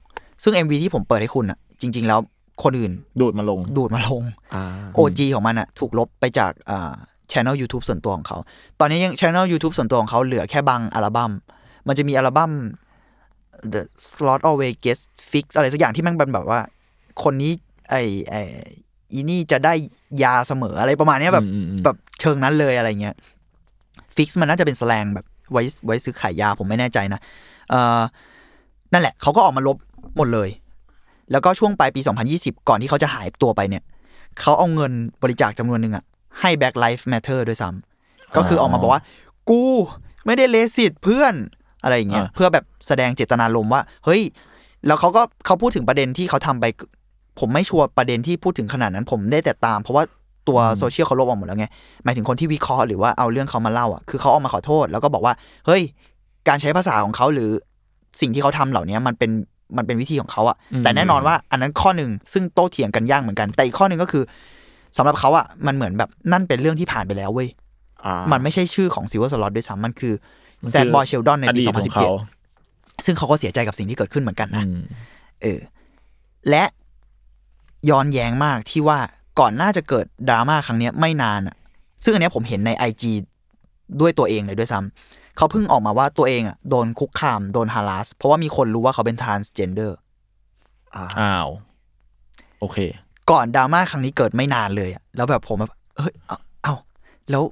ซึ่ง MV ที่ผมเปิดให้คุณอะจริง ๆ แล้วคนอื่นดูดมาลง ดูดมาลงอ่า OG ของมันอะถูกลบไปจากอ่าช่อง YouTube ส่วนตัวของเขา ตอนนี้ยังช่อง YouTube ส่วนตัวของเขาเหลือแค่บางอัลบั้ม มันจะมีอัลบั้ม The Slot Always Gets Fix อะไรสักอย่างที่แมันเป็นแบบว่า คนนี้ไอไอ อีนี่จะได้ยาเสมออะไรประมาณเนี้ยแบบอืมอืมอืมแบบเชิงนั้นเลยอะไรเงี้ย Fix มันน่าจะเป็นแสลงแบบไว้ไว้ซื้อขายยาผมไม่แน่ใจนะเอ่อนั่นแหละเขาก็ออกมาลบหมดเลย แล้วก็ช่วงปลายปี 2020 ก่อนที่เขาจะหายตัวไปเนี่ยเขาเอาเงินบริจาคจำนวนหนึ่งอะให้ Black Lives Matter ด้วยซ้ำก็คือออกมาบอกว่า กูไม่ได้เลสิตเพื่อนอะไรอย่างเงี้ยอ่าเพื่อแบบแสดงเจตนารมณ์ว่า เฮ้ย แล้วเขาก็เขาพูดถึงประเด็นที่เขาทำไป ผมไม่ชัวร์ประเด็นที่พูดถึงขนาดนั้น ผมได้แต่ตาม เพราะว่าตัวโซเชียลเขาลบออกหมดแล้วไงหมายถึงคนที่วิเคราะห์หรือว่าเอาเรื่องเขามาเล่าอะคือเขาออกมาขอโทษ แล้วก็บอกว่า เฮ้ย การใช้ภาษาของเขาหรือสิ่งที่เขาทำเหล่านี้มันเป็นมันเป็นวิธีของเขาอะอืมแต่แน่นอนว่าอันนั้นข้อหนึ่งซึ่งโต้เถียงกันยากเหมือนกัน แต่อีกข้อหนึ่งก็คือสำหรับเขาอะมันเหมือนแบบนั่นเป็นเรื่องที่ผ่านไปแล้วเว้ยอ่ามันไม่ใช่ชื่อของซิ l เวอร์สล็อตด้วยซ้ำมันคือมันแซคืดอบอยเชลดอนในปีอดีตของเขา2017 ซึ่งเขาก็เสียใจกับสิ่งที่เกิดขึ้นเหมือนกันอืนะมเออและ ย้อนแย้งมากที่ว่าก่อนหน้าจะเกิดดราม่าครั้งเนี้ยไม่นานอะซึ่งอันเนี้ยผมเห็นใน IG ด้วยตัวเองเลยด้วยซ้ำเขาเพิ่งออกมาว่าตัวเองอะโดนคุกคามโดนฮาร์ s เพราะว่ามีคนรู้ว่าเขาเป็น transgender อ่าอ้าว โอเค ก่อนดราม่าครั้งนี้เกิดไม่นานเลยอะแล้วแบบผมแบบเฮ้ยเอ้าเอ้าแล้ว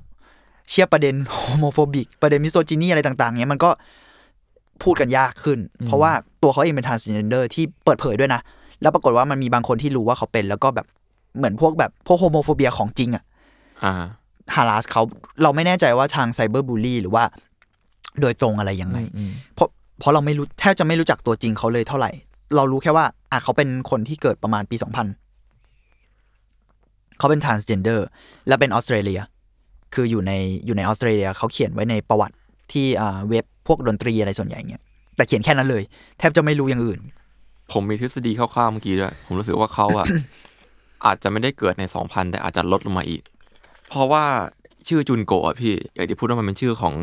เชียร์ประเด็น homophobic ประเด็น misogyny อะไรต่าง ๆเนี้ยมันก็พูดกันยากขึ้น เพราะว่าตัวเขาเองเป็น transgender ที่เปิดเผยด้วยนะ แล้วปรากฏว่ามันมีบางคนที่รู้ว่าเขาเป็น แล้วก็แบบเหมือนพวกแบบพวก homophobia ของจริงอะอ่า harass เขาเราไม่แน่ใจว่าทาง cyberbully หรือว่า โดยตรงอะไรยังไงอืมเพราะเพราะเราไม่รู้แทบจะไม่รู้จักตัวจริงเขาเลยเท่าไหร่ เรารู้แค่ว่าอะเขาเป็นคนที่เกิดประมาณปีสองพันเขาเป็น transgender และเป็นออสเตรเลีย คืออยู่ในอยู่ในออสเตรเลียเขาเขียนไว้ในประวัติที่อ่าเว็บพวกดนตรีอะไรส่วนใหญ่เงี้ยแต่เขียนแค่นั้นเลย แทบจะไม่รู้อย่างอื่น ผมมีทฤษฎีคร่าวๆเมื่อกี้ด้วย ผมรู้สึกว่าเขาอะอาจจะไม่ได้เกิดใน2000แต่อาจจะลดลงมาอีก เพราะว่าชื่อจุนโกะอะพี่อย่างที่พูดว่ามันเป็นชื่อของ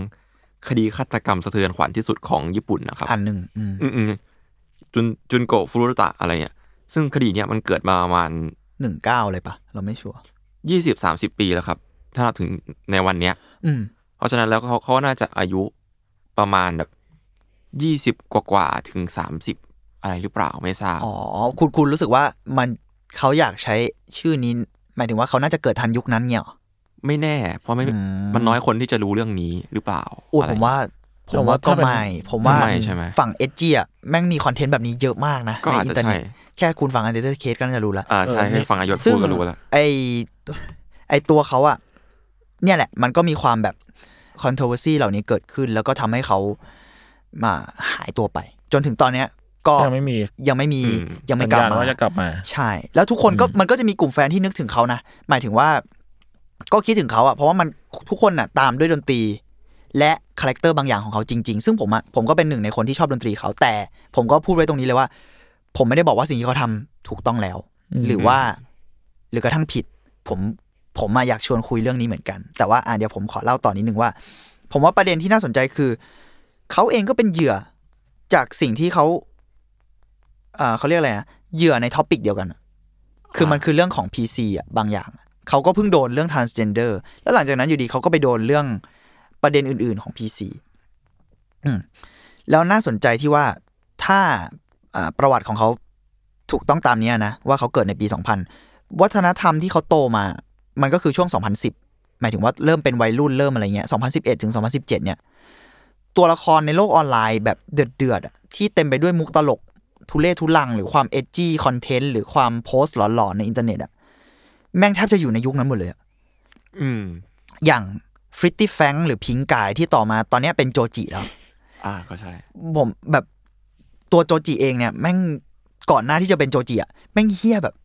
คดีฆาตกรรมสะเทือนขวัญที่สุดของญี่ปุ่นนะครับอันหนึ่งอืมอืมๆจุนจุนโกะฟุรุตะอะไรเนี่ยซึ่งคดีเนี้ยมันเกิดมาประมาณหนึ่งเก้าเลยปะเราไม่ชัวร์ยี่สิบสามสิบปีแล้วครับ ถ้านับถึงในวันเนี้ย อืม เพราะฉะนั้นแล้วเขาเขาน่าจะอายุประมาณแบบยี่สิบกว่าๆถึงสามสิบ อะไรหรือเปล่าไม่ทราบอ๋อคุณคุณรู้สึกว่ามันเขาอยากใช้ชื่อนี้ หมายถึงว่าเขาน่าจะเกิดทันยุคนั้นเนี่ยเหรอไม่แน่ เพราะไม่อืมมันน้อยคนที่จะรู้เรื่องนี้หรือเปล่าอุ้ยะไรผมว่าผมว่าก็ไม่ ผมว่าไม่ใช่ไหมฝั่งเอจจีอะแม่งมีคอนเทนต์แบบนี้เยอะมากนะก็ในอาจอินจะเทอร์เน็ตใช่แค่คุณฟังอันเดอร์เคสก็น่าจะรู้ละอ่าใช่เออให้ฟังอายศซึ่งพูดก็รู้แล้วไอไอตัวเขาอะเนี่ยแหละ มันก็มีความแบบ controversy เหล่านี้เกิดขึ้น แล้วก็ทำให้เขามาหายตัวไป จนถึงตอนเนี้ย ก็ยังไม่มียังไม่มีอืมยังไม่สัญญาณกลับมาว่าจะกลับมา ใช่ แล้วทุกคนก็อืมมันก็จะมีกลุ่มแฟนที่นึกถึงเขานะหมายถึงว่า ก็คิดถึงเขาอะเพราะว่ามันทุกคนอะตามด้วยดนตรี และคาแรคเตอร์บางอย่างของเขาจริง ๆ ซึ่งผมอะผมก็เป็นหนึ่งในคนที่ชอบดนตรีเขาแต่ผมก็พูดไว้ตรงนี้เลยว่า ผมไม่ได้บอกว่าสิ่งที่เขาทำถูกต้องแล้วอืมหรือว่า หรือกระทั่งผิด ผมผมมาอยากชวนคุยเรื่องนี้เหมือนกัน แต่ว่าอะเดี๋ยวผมขอเล่าต่อนนิดนึงว่า ผมว่าประเด็นที่น่าสนใจคือ เขาเองก็เป็นเหยื่อจากสิ่งที่เขาอ่า เขาเรียกอะไรนะเหยื่อใน topic เดียวกันอะคือมันคือเรื่องของ PC อะบางอย่าง เขาก็เพิ่งโดนเรื่อง transgender แล้วหลังจากนั้นอยู่ดีเขาก็ไปโดนเรื่องประเด็นอื่น ๆของ PC อืมแล้วน่าสนใจที่ว่าถ้าอ่าประวัติของเขาถูกต้องตามเนี้ยนะ ว่าเขาเกิดในปี 2000 วัฒนธรรมที่เขาโตมา มันก็คือช่วง 2010 หมายถึงว่าเริ่มเป็นวัยรุ่นเริ่มอะไรเงี้ย 2011 ถึง 2017 เนี่ย ตัวละครในโลกออนไลน์แบบเดือดๆอะที่เต็มไปด้วยมุกตลก ทุเรศทุรัง หรือความ edgy content หรือความโพสต์หลอนๆในอินเทอร์เน็ตอะแม่งแทบจะอยู่ในยุคนั้นหมดเลยอะอืม อย่าง Filthy Frank หรือ Pink Guy ที่ต่อมาตอนเนี้ยเป็นโจจิแล้ว อ่าก็ใช่ ผมแบบตัวโจจิเองเนี่ยแม่งก่อนหน้าที่จะเป็นโจจิอะแม่งเฮี้ยแบบ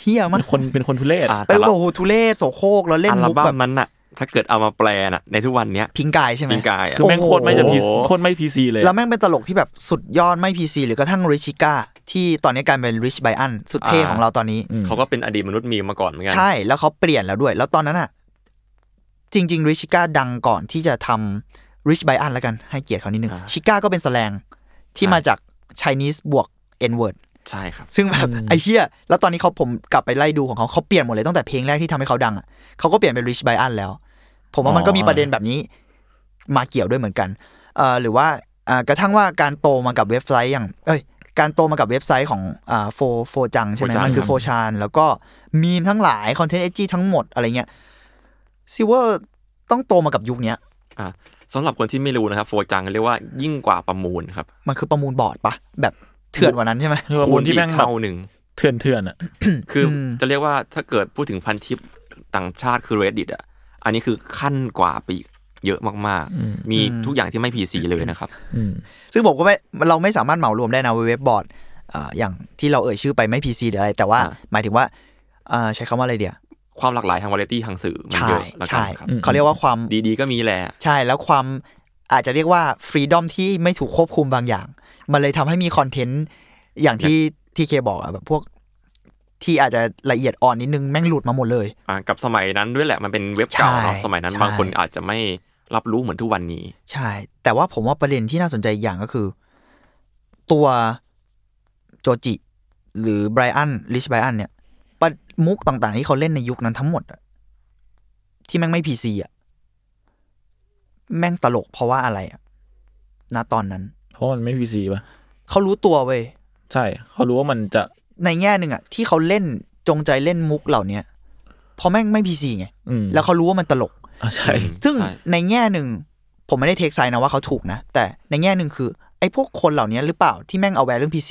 เฮี้ยมากเป็นคนเป็นคนทุเรศอ่าเป็นแต่ละโอ้โหทุเล่โสโครกแล้วเล่นอัลมุกบั้แบมบนั้นน่ะ ถ้าเกิดเอามาแปลน่ะในทุกวันเนี้ยพิงกายใช่ไหมพิงกายอะคือแม่งโคตรไม่จะพีโอ้โหโคตรไม่พีซีเลย แล้วแม่งเป็นตลกที่แบบสุดยอดไม่พีซีหรือกระทั่งริชิก้าที่ตอนนี้กลายเป็นริชไบอันสุดเท่ของเราตอนนี้อืมเขาก็เป็นอดีตมนุษย์มีมาก่อนเหมือนกัน ใช่ แล้วเขาเปลี่ยนแล้วด้วย แล้วตอนนั้นอะ จริง ๆริชิก้าดังก่อนที่จะทำริชไบอันแล้วกันให้เกียรติเขานิดนึงอ่าชิก้าก็เป็นแสลงที่ใช่มาจาก Chinese บวก N word ใช่ครับ ซึ่งแบบอืมไอ้เหี้ยแล้วตอนนี้เขาผมกลับไปไล่ดูของเขาเขาเปลี่ยนหมดเลยตั้งแต่เพลงแรกที่ทำให้เขาดังอะ เขาก็เปลี่ยนเป็น Rich b ไบอันแล้ว ผมว่ามันก็มีประเด็นแบบนี้มาเกี่ยวด้วยเหมือนกันเอ่อหรือว่าอ่ากระทั่งว่าการโตมากับเว็บไซต์อย่าง เอ้ย การโตมากับเว็บไซต์ของอ่าโฟโฟจังใช่ไหม 4chan มันคือครับโฟชานแล้วก็มีมทั้งหลายคอนเทนต์เอจีทั้งหมดอะไรเงี้ยซิว่าต้องโตมากับยุคเนี้ยอ่าสำหรับคนที่ไม่รู้นะครับโฟจังเรียกว่ายิ่งกว่าประมูลครับ มันคือประมูลบอร์ดปะแบบเถื่อนกว่านั้นใช่ไหมคือว่าคนที่แม่งอีกแบบเท่าหนึ่งเถื่อนเถื่อนๆอะคืออมจะเรียกว่าถ้าเกิดพูดถึงพันทิป ต่างชาติคือ reddit อะอันนี้คือขั้นกว่าไปอีกเยอะมากอืมๆมีทุกอย่างที่ไม่ PC เลยนะครับอืมซึ่งผมก็ไม่เราไม่สามารถเหมารวมได้นะเว็บบอร์ดอ่าอย่างที่เราเอ่ยชื่อไปไม่ PC หรืออะไร แต่ว่าอ่าหมายถึงว่าอ่าใช้คำว่าอะไรเดียวความหลากหลายทางวาไรตี้ทางสื่อมันใช่เยอะแล้วกันใช่ครับอืมเขาเรียกว่าความดีๆก็มีแหละใช่แล้วความอาจจะเรียกว่าฟรีดอมที่ไม่ถูกควบคุมบางอย่าง มันเลยทำให้มีคอนเทนต์อย่างที่ที่เคบอกอะแบบพวก ที่อาจจะละเอียดอ่อนนิดนึงแม่งหลุดมาหมดเลยอ่ากับสมัยนั้นด้วยแหละมันเป็นเว็บเก่าเนาะใช่สมัยนั้นใช่บางคนอาจจะไม่รับรู้เหมือนทุกวันนี้ ใช่ แต่ว่าผมว่าประเด็นที่น่าสนใจอีกอย่างก็คือ ตัวโจจิ หรือไบรอันลิชไบรอันเนี่ยปะมุกต่างๆ ที่เขาเล่นในยุคนั้นทั้งหมดอะที่แม่งไม่ PC อะแม่งตลกเพราะว่าอะไรอะณตอนนั้น เพราะมันไม่ PC ป่ะเขารู้ตัวเว้ยใช่ เขารู้ว่ามันจะ ในแง่หนึ่งอะที่เขาเล่นจงใจเล่นมุกเหล่าเนี้ยเพราะแม่งไม่ PC ไง อืมแล้วเขารู้ว่ามันตลก อะใช่อืมซึ่งใช่ ในแง่หนึ่ง ผมไม่ได้ take side นะว่าเขาถูกนะ แต่ในแง่หนึ่งคือ ไอ้พวกคนเหล่านี้หรือเปล่าที่แม่ง aware เรื่อง PC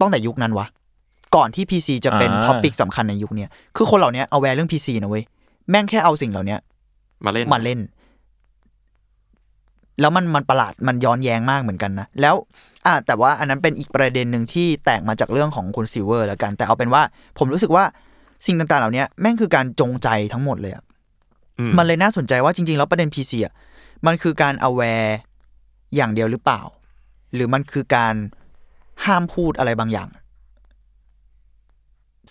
ตั้งแต่ยุคนั้นวะ ก่อนที่ PC จะเป็นอ่า topic สำคัญในยุคเนี้ยคือคนเหล่านี้ aware เรื่อง PC นะเว้ย แม่งแค่เอาสิ่งเหล่านี้มาเล่น มาเล่น แล้วมันมันประหลาดมันย้อนแย้งมากเหมือนกันนะ แล้วอ่าแต่ว่าอันนั้นเป็นอีกประเด็นหนึ่งที่แตกมาจากเรื่องของคุณ Sewer แล้วกัน แต่เอาเป็นว่าผมรู้สึกว่าสิ่งต่างๆ เหล่านี้แม่งคือการจงใจทั้งหมดเลยอะอืมมันเลยน่าสนใจว่าจริง ๆ แล้วประเด็น PC อะมันคือการ aware อย่างเดียวหรือเปล่า หรือมันคือการห้ามพูดอะไรบางอย่าง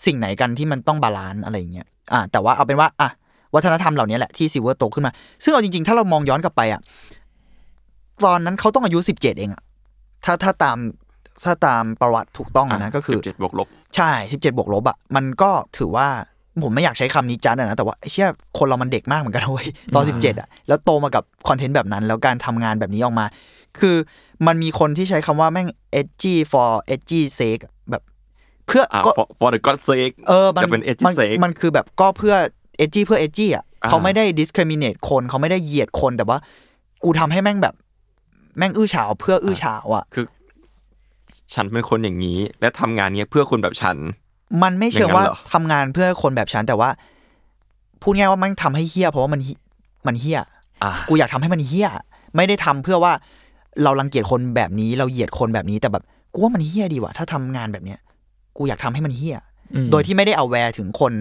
สิ่งไหนกันที่มันต้อง balance อะไรอย่างเงี้ยอ่าแต่ว่าเอาเป็นว่าอะวัฒนธรรมเหล่านี้แหละที่ Sewer โตขึ้นมา ซึ่งเอาจริงๆ ถ้าเรามองย้อนกลับไปอะ ตอนนั้นเขาต้องอายุสิบเจ็ดเองอะถ้าถ้าตามถ้าตามประวัติถูกต้องอะนะก็คือเจ็ดบวกลบใช่สิบเจ็ดบวกลบอะมันก็ถือว่าผมไม่อยากใช้คำนี้จัดอะนะแต่ว่าไอ้เชี่ยคนเรามันเด็กมากเหมือนกันนะเว้ยตอนสิบเจ็ดอะแล้วโตมากับคอนเทนต์แบบนั้น แล้วการทำงานแบบนี้ออกมา คือมันมีคนที่ใช้คำว่าแม่ง edgy for edgy sake อะแบบเพื่ออ่าก็ for for the God's sake เออมันจะเป็น edgy มัน sake มันคือแบบก็เพื่อ edgy เพื่อ edgy อะอ่าเขาไม่ได้ discriminate คนเขาไม่ได้เหยียดคนแต่ว่า กูทำให้แม่งแบบ แม่งอื้อฉาวเพื่ออื้อฉาวอะคือ ฉันเป็นคนอย่างนี้ และทำงานเนี้ยเพื่อคนแบบฉัน มันไม่เชิงว่าอย่างนั้นเหรอทำงานเพื่อคนแบบฉันแต่ว่า พูดง่ายว่ามันทำให้เฮี้ยเพราะว่ามันฮิมันเฮี้ยอ่ากูอยากทำให้มันเฮี้ยไม่ได้ทำเพื่อว่าเรารังเกียจคนแบบนี้เราเหยียดคนแบบนี้แต่แบบกูว่ามันเฮี้ยดีว่ะถ้าทำงานแบบเนี้ยกูอยากทำให้มันเฮี้ยอืมโดยที่ไม่ได้เอาแวร์ถึงคน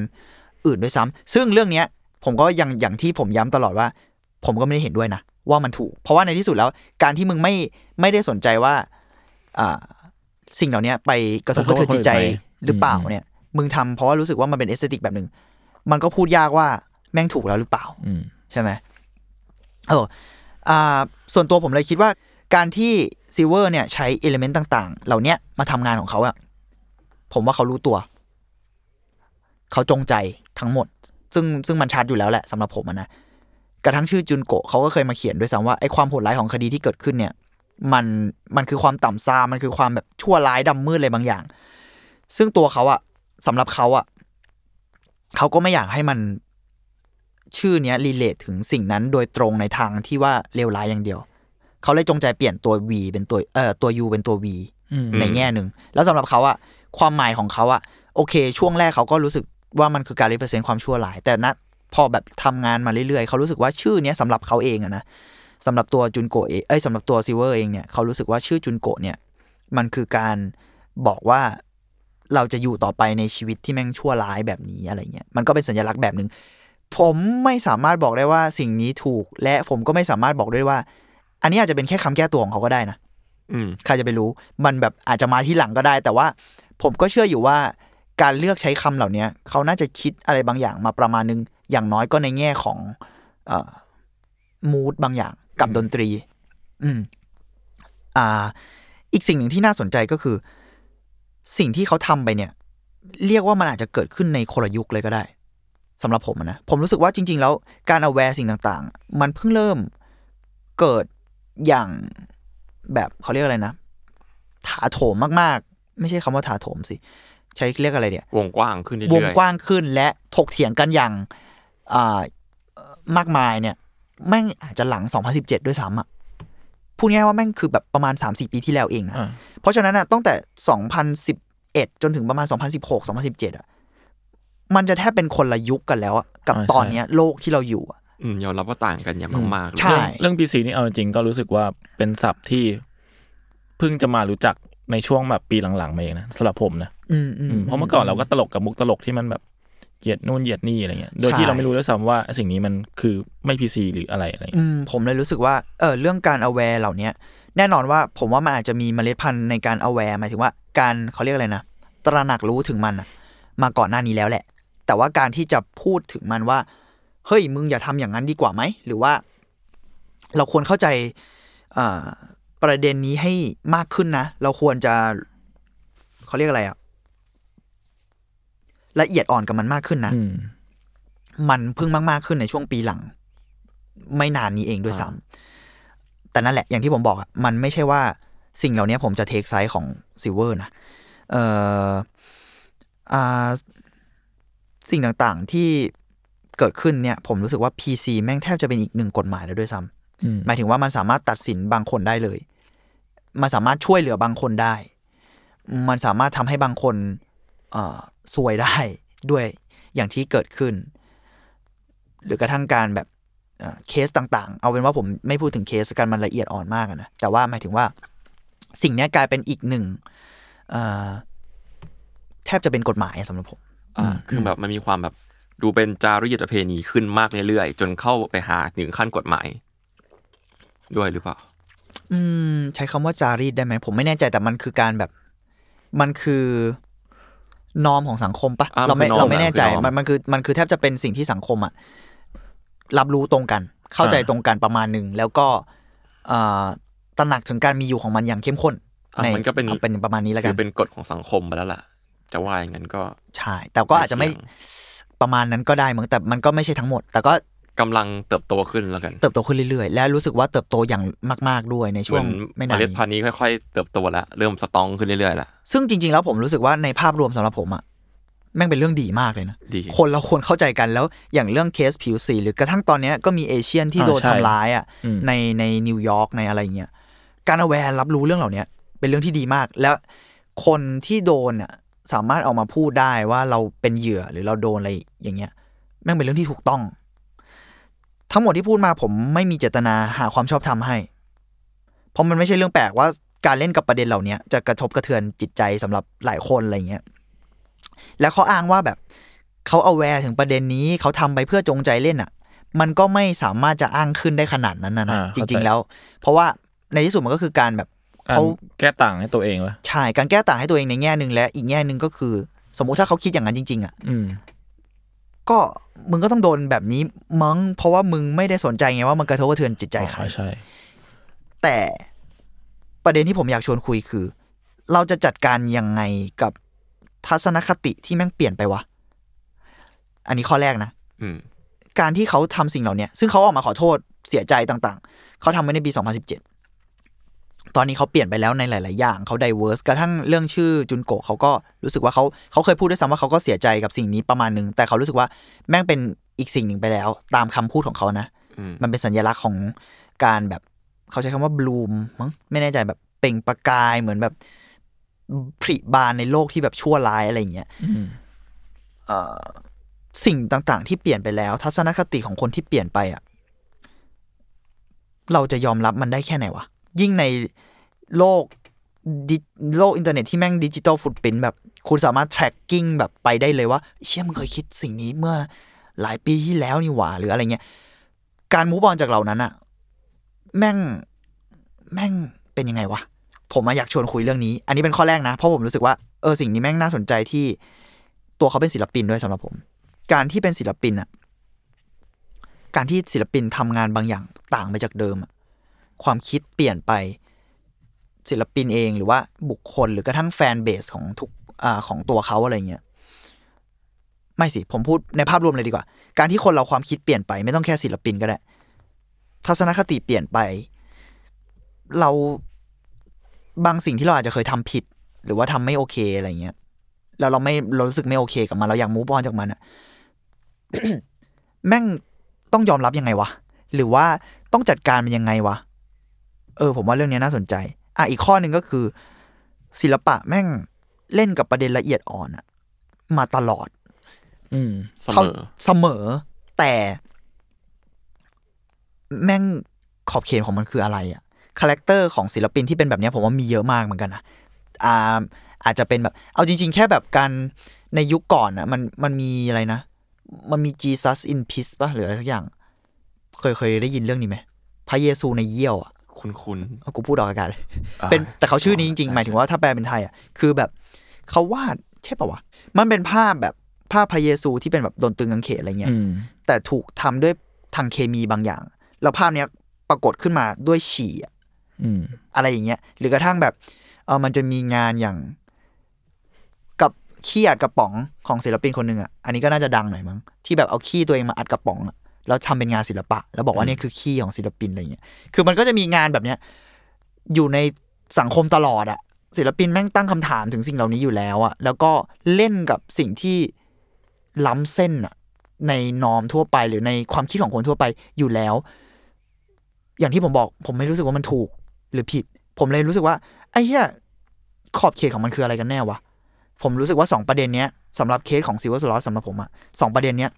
อื่นด้วยซ้ำซึ่งเรื่องเนี้ย ผมก็ยังอย่างที่ผมย้ำตลอดว่า ผมก็ไม่ได้เห็นด้วยนะ ว่ามันถูก เพราะว่าในที่สุดแล้วการที่มึงไม่ไม่ได้สนใจว่าอ่าสิ่งเหล่านี้ไปกระทบกระเทือนจิตใจหรือเปล่าเนี่ย มึงทำเพราะว่ารู้สึกว่ามันเป็น aesthetic แบบหนึ่งมันก็พูดยากว่าแม่งถูกแล้วหรือเปล่าอืมใช่ไหมเอออ่าส่วนตัวผมเลยคิดว่าการที่ Sewer เนี่ยใช้ element ต่าง ๆ เหล่าเนี้ยมาทำงานของเขาอะผมว่าเขารู้ตัว เขาจงใจทั้งหมด ซึ่งซึ่งมันชัดอยู่แล้วแหละสำหรับผมอะนะ กระทั่งชื่อจุนโกะเขาก็เคยมาเขียนด้วยซ้ำว่าไอ้ความโหดร้ายของคดีที่เกิดขึ้นเนี่ย มันมันคือความต่ำซามมันคือความแบบชั่วร้ายดำมืดอะไรบางอย่าง ซึ่งตัวเขาอะสำหรับเขาอะเขาก็ไม่อยากให้มันชื่อเนี้ยรีเลทถึงสิ่งนั้นโดยตรงในทางที่ว่าเลวร้ายอย่างเดียว เขาเลยจงใจเปลี่ยนตัว V เป็นตัวเอ่อตัว U เป็นตัว V อืม ในแง่หนึ่ง แล้วสำหรับเขาอะความหมายของเขาอะโอเค ช่วงแรกเขาก็รู้สึกว่ามันคือการ represent ความชั่วร้าย แต่นะ พอแบบทำงานมาเรื่อยๆ เขารู้สึกว่าชื่อเนี้ยสำหรับเขาเองอะนะสำหรับตัวจุนโกะเองเอ้ยสำหรับตัวซิเวอร์เองเนี่ยเขารู้สึกว่าชื่อจุนโกะเนี่ย มันคือการบอกว่าเราจะอยู่ต่อไปในชีวิตที่แม่งชั่วร้ายแบบนี้อะไรเงี้ยมันก็เป็นสัญลักษณ์แบบหนึ่งผมไม่สามารถบอกได้ว่าสิ่งนี้ถูก และผมก็ไม่สามารถบอกได้ว่า อันนี้อาจจะเป็นแค่คำแก้ตัวของเขาก็ได้นะอืมใครจะไปรู้ มันแบบอาจจะมาที่หลังก็ได้ แต่ว่าผมก็เชื่ออยู่ว่าการเลือกใช้คำเหล่านี้เขาน่าจะคิดอะไรบางอย่างมาประมาณนึง อย่างน้อยก็ในแง่ของเอ่อมูดบางอย่างกับดนตรี อืม อ่า อีกสิ่งหนึ่งที่น่าสนใจก็คือ สิ่งที่เขาทำไปเนี่ย เรียกว่ามันอาจจะเกิดขึ้นในคนละยุคเลยก็ได้สำหรับผมอะนะ ผมรู้สึกว่าจริง ๆ แล้วการเอาแวร์สิ่งต่าง ๆ มันเพิ่งเริ่มเกิดอย่างแบบเขาเรียกอะไรนะ ถาโถมมากๆ ไม่ใช่คำว่าถาโถมสิ ใช้เรียกอะไรเนี่ยวงกว้างขึ้นเรื่วงอยกว้างขึ้นและถกเถียงกันอย่างอ่า มากมายเนี่ย แม่งอาจจะหลัง 2017 ด้วยซ้ำอะพูดง่ายๆว่าแม่งคือแบบประมาณ 3-4 ปีที่แล้วเองนะอ่าเพราะฉะนั้นอะตั้งแต่ 2011 จนถึงประมาณ 2016 2017 อะ มันจะแทบเป็นคนละยุคกันแล้วอะกับอ่าตอนใช่เนี้ยโลกที่เราอยู่อะๆอืมยอมรับว่าต่างกันอย่างมากๆเลยใช่เรื่อง PC นี่เอาจริงๆก็รู้สึกว่าเป็นศัพท์ที่เพิ่งจะมารู้จักในช่วงแบบปีหลังๆมาเองนะสำหรับผมนะอืมอืมอืมเพราะเมื่อก่อนเราก็ตลกกับมุกตลกที่มันแบบ เหยียดนู่นเหยียดนี่อะไรเงี้ย โดยใช่ที่เราไม่รู้ด้วยซ้ำว่าสิ่งนี้มันคือไม่ PC หรืออะไรอะไรเงี้ยอืมผมเลยรู้สึกว่าเออเรื่องการ aware เหล่าเนี้ยแน่นอนว่าผมว่ามันอาจจะมีเมล็ดพันธุ์ในการ aware หมายถึงว่าการเขาเรียกอะไรนะ ตระหนักรู้ถึงมันอะมาก่อนหน้านี้แล้วแหละ แต่ว่าการที่จะพูดถึงมันว่า เฮ้ยมึงอย่าทำอย่างนั้นดีกว่าไหม หรือว่า เราควรเข้าใจอ่าประเด็นนี้ให้มากขึ้นนะ เราควรจะเขาเรียกอะไรอะ ละเอียดอ่อนกับมันมากขึ้นนะอืมมันเพิ่งมาก ๆ ขึ้นในช่วงปีหลัง ไม่นานนี้เองด้วยซ้ำแต่นั่นแหละอย่างที่ผมบอกอะมันไม่ใช่ว่าสิ่งเหล่านี้ผมจะ take side ของซิลเวอร์นะเอ่ออ่าสิ่งต่างๆที่เกิดขึ้นเนี่ย ผมรู้สึกว่า PC แม่งแทบจะเป็นอีกหนึ่งกฎหมายแล้วด้วยซ้ำอืมหมายถึงว่ามันสามารถตัดสินบางคนได้เลย มันสามารถช่วยเหลือบางคนได้ มันสามารถทำให้บางคนเอ่อ ซวยได้ด้วยอย่างที่เกิดขึ้น หรือกระทั่งการแบบเอ่อเคสต่างๆ เอาเป็นว่าผมไม่พูดถึงเคสกันมันละเอียดอ่อนมากอะนะแต่ว่าหมายถึงว่าสิ่งเนี้ยกลายเป็นอีกหนึ่งเอ่อแทบจะเป็นกฎหมายสำหรับผมอ่าคือแบบมันมีความแบบดูเป็นจารีตประเพณีขึ้นมากเรื่อยๆ จนเข้าไปหาถึงขั้นกฎหมาย ด้วยหรือเปล่า อืม ใช้คำว่าจารีตได้ไหมผมไม่แน่ใจแต่มันคือการแบบ มันคือ นอมของสังคมปะเราไม่เราไม่แน่ใจมันมันคือมันคือแทบจะเป็นสิ่งที่สังคมอะรับรู้ตรงกัน เข้าใจตรงกันประมาณหนึ่งแล้วก็อตระหนักถึงการมีอยู่ของมันอย่างเข้มข้นในมันก็เป็นเป็นประมาณนี้แล้วกัคือเป็นกฎของสังคมไปแล้วล่ะ จะว่าอย่างนั้นก็ใช่แต่ก็อาจจะไม่ประมาณนั้นก็ได้เหมือนแต่มันก็ไม่ใช่ทั้งหมด แต่ก็ กำลังเติบโตขึ้นแล้วกัน เติบโตขึ้นเรื่อยๆ และรู้สึกว่าเติบโตอย่างมาก ๆด้วยในเหช่วมืงอนไม่เมนานล็ดนี้พันธุ์นี้ค่อยๆ เติบโตแล้วเริ่มสตรองขึ้นเรื่อยๆแล้วซึ่งจริงๆแล้วผมรู้สึกว่าในภาพรวมสำหรับผมอะแม่งเป็นเรื่องดีมากเลยนะดีคนเราควรเข้าใจกันแล้วอย่างเรื่องเคสผิวสีหรือกระทั่งตอนเนี้ยก็มี Asian ที่อ่าโดนใช่ทำร้ายอะอืมในในนิวยอร์กในอะไรเงี้ยการ aware รับรู้เรื่องเหล่าเนี้ยเป็นเรื่องที่ดีมาก แล้วคนที่โดนอะสามารถออกมาพูดได้ว่าเราเป็นเหยื่อหรือเราโดนอะไรอย่างเงี้ยแม่งเป็นเรื่องที่ถูกต้อง ทั้งหมดที่พูดมาผมไม่มีเจตนาหาความชอบธรรมให้ เพราะมันไม่ใช่เรื่องแปลกว่าการเล่นกับประเด็นเหล่าเนี้ยจะกระทบกระเทือนจิตใจสำหรับหลายคนอะไรเงี้ย แล้วเขาอ้างว่าแบบเขาเอาแวร์ถึงประเด็นนี้เขาทำไปเพื่อจงใจเล่นอะ มันก็ไม่สามารถจะอ้างขึ้นได้ขนาดนั้นนะนะอ่าจเข้าใจริง ๆ แล้ว เพราะว่าในที่สุดมันก็คือการแบบการเขาแก้ต่างให้ตัวเองวะใช่การแก้ต่างให้ตัวเองในแง่หนึ่งและอีกแง่หนึ่งก็คือ สมมุติถ้าเขาคิดอย่างนั้นจริง ๆ อะอืม ก็มึงก็ต้องโดนแบบนี้มั้งเพราะว่ามึงไม่ได้สนใจไงว่ามันกระทบกระเทือนจิตใจใครอ๋อใช่ แต่ประเด็นที่ผมอยากชวนคุยคือ เราจะจัดการยังไงกับทัศนคติที่แม่งเปลี่ยนไปวะ อันนี้ข้อแรกนะอืมการที่เขาทำสิ่งเหล่าเนี้ยซึ่งเขาออกมาขอโทษเสียใจต่าง ๆ เขาทำไว้ในปี 2017 ตอนนี้เขาเปลี่ยนไปแล้วในหลาย ๆ อย่างเขาไดเวอร์สกระทั่งเรื่องชื่อจุนโกะเขาก็รู้สึกว่าเขาเขาเคยพูดด้วยซ้ำว่าเขาก็เสียใจกับสิ่งนี้ประมาณหนึง แต่เขารู้สึกว่าแม่งเป็นอีกสิ่งหนึ่งไปแล้ว ตามคำพูดของเขานะอืมมันเป็นสัญลักษณ์ของการแบบเขาใช้คำว่าบลูมมั้งไม่แน่ใจแบบเปล่งประกายเหมือนแบบผลิบานในโลกที่แบบชั่วร้ายอะไรอย่างเงี้ยอืมเอ่อสิ่งต่าง ๆ ที่เปลี่ยนไปแล้ว ทัศนคติของคนที่เปลี่ยนไปอะเราจะยอมรับมันได้แค่ไหนวะ ยิ่งในโลกโลกอินเทอร์เน็ตที่แม่งดิจิตอลฟุตปินแบบ คุณสามารถ tracking แบบไปได้เลยว่า เชี่ยมึงเคยคิดสิ่งนี้เมื่อหลายปีที่แล้วนี่หว่าหรืออะไรเงี้ย การมูฟออนจากเหล่านั้นอะแม่งแม่งเป็นยังไงวะ ผมอยากชวนคุยเรื่องนี้ อันนี้เป็นข้อแรกนะ เพราะผมรู้สึกว่าเออสิ่งนี้แม่งน่าสนใจที่ตัวเขาเป็นศิลปินด้วยสำหรับผม การที่เป็นศิลปินอะการที่ศิลปินทำงานบางอย่างต่างไปจากเดิมอะ ความคิดเปลี่ยนไปศิลปินเองหรือว่าบุคคลหรือกระทั่งแฟนเบสของทุกอของตัวเขาอะไรเงี้ยไม่สิผมพูดในภาพรวมเลยดีกว่า การที่คนเราความคิดเปลี่ยนไป ไม่ต้องแค่ศิลปินก็ได้ ทัศนคติเปลี่ยนไป เราบางสิ่งที่เราอาจจะเคยทำผิด หรือว่าทำไม่โอเคอะไรเงี้ยแล้วเราไม่เรารู้สึกไม่โอเคกับมันเราอยากมูฟออนจากมันอะแม่งต้องยอมรับยังไงวะหรือว่าต้องจัดการมันยังไงวะ เออ ผมว่าเรื่องนี้น่าสนใจ อะอีกข้อหนึ่งก็คือ ศิลปะแม่งเล่นกับประเด็นละเอียดอ่อนอะมาตลอด อืมเสมอเสมอ แต่ แม่งขอบเขตของมันคืออะไรอะ character ของศิลปินที่เป็นแบบเนี้ยผมว่ามีเยอะมากเหมือนกันนะอ่าอาจจะเป็นแบบ เอาจริง ๆ แค่แบบการในยุคก่อนอะมันมันมีอะไรนะ มันมี Jesus in Piss ป่ะหรืออะไรสักอย่าง เคยเคยได้ยินเรื่องนี้ไหมพระเยซูในเยี่ยวอะ คุณคุณเอากูพูดออกอากาศเลยอ่าเป็นแต่เขาชื่อนี้จริงใช่ๆหมายถึงว่าถ้าแปลเป็นไทยอะคือแบบเขาวาดใช่ป่าวะมันเป็นภาพแบบภาพพระเยซูที่เป็นแบบโดนตึงกางเขนอะไรเงี้ยอืมแต่ถูกทำด้วยทางเคมีบางอย่าง แล้วภาพเนี้ยปรากฏขึ้นมาด้วยฉี่อะอืมอะไรอย่างเงี้ย หรือกระทั่งแบบเออมันจะมีงานอย่าง กับขี้อัดกระป๋องของศิลปินคนหนึ่งอะอันนี้ก็น่าจะดังหน่อยมั้งที่แบบเอาขี้ตัวเองมาอัดกระป๋องอะ แล้วทำเป็นงานศิลปะ แล้วบอกว่าเนี่ยคือขี้ของศิลปินอะไรเงี้ยคือมันก็จะมีงานแบบเนี้ยอยู่ในสังคมตลอดอะศิลปินแม่งตั้งคำถามถึงสิ่งเหล่านี้อยู่แล้วอะแล้วก็เล่นกับสิ่งที่ล้ำเส้นอะในนอมทั่วไปหรือในความคิดของคนทั่วไปอยู่แล้ว อย่างที่ผมบอก ผมไม่รู้สึกว่ามันถูกหรือผิด ผมเลยรู้สึกว่าไอ้เหี้ยขอบเขตของมันคืออะไรกันแน่วะผมรู้สึกว่าสองประเด็นเนี้ยสำหรับเคสของซิลเวอร์สล็อตสำหรับผมอะสองประเด็นเนี้ย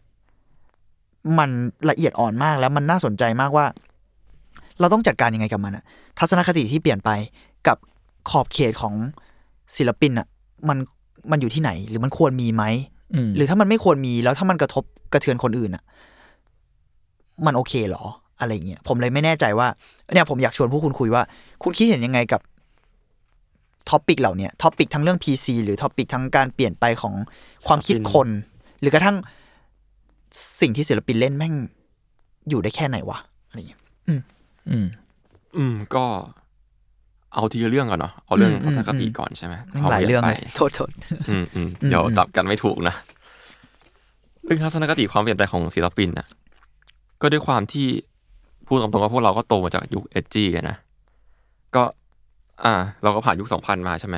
มันละเอียดอ่อนมากแล้วมันน่าสนใจมากว่า เราต้องจัดการยังไงกับมันอะทัศนคติที่เปลี่ยนไปกับขอบเขตของศิลปินอะมันมันอยู่ที่ไหน หรือมันควรมีไหมอืมหรือถ้ามันไม่ควรมีแล้วถ้ามันกระทบกระเทือนคนอื่นอะมันโอเคเหรอ อะไรเงี้ยผมเลยไม่แน่ใจว่าเนี่ยผมอยากชวนพวกคุณคุยว่า คุณคิดเห็นยังไงกับ topic เหล่าเนี้ย topic ทั้งเรื่อง PC หรือ topic ทั้งการเปลี่ยนไปของความคิดคน หรือกระทั่ง สิ่งที่ศิลปินเล่นแม่งอยู่ได้แค่ไหนวะอะไรเงี้ยอืม อืมก็เอาทีละเรื่องก่อนเนาะเอาเรื่องอืมทัศนคติอืมก่อนใช่ไหมแม่งหลายเรื่องเลยไปโทษโทษอืมอืมอืมเดี๋ยวอืมจับกันไม่ถูกนะเรื่องทัศนคติความเปลี่ยนแปลงของศิลปินน่ะก็ด้วยความที่พูดตรงๆว่าพวกเราก็โตมาจากยุคเอจีนะก็ อ่า เราก็ผ่านยุคสองพันมาใช่ไหม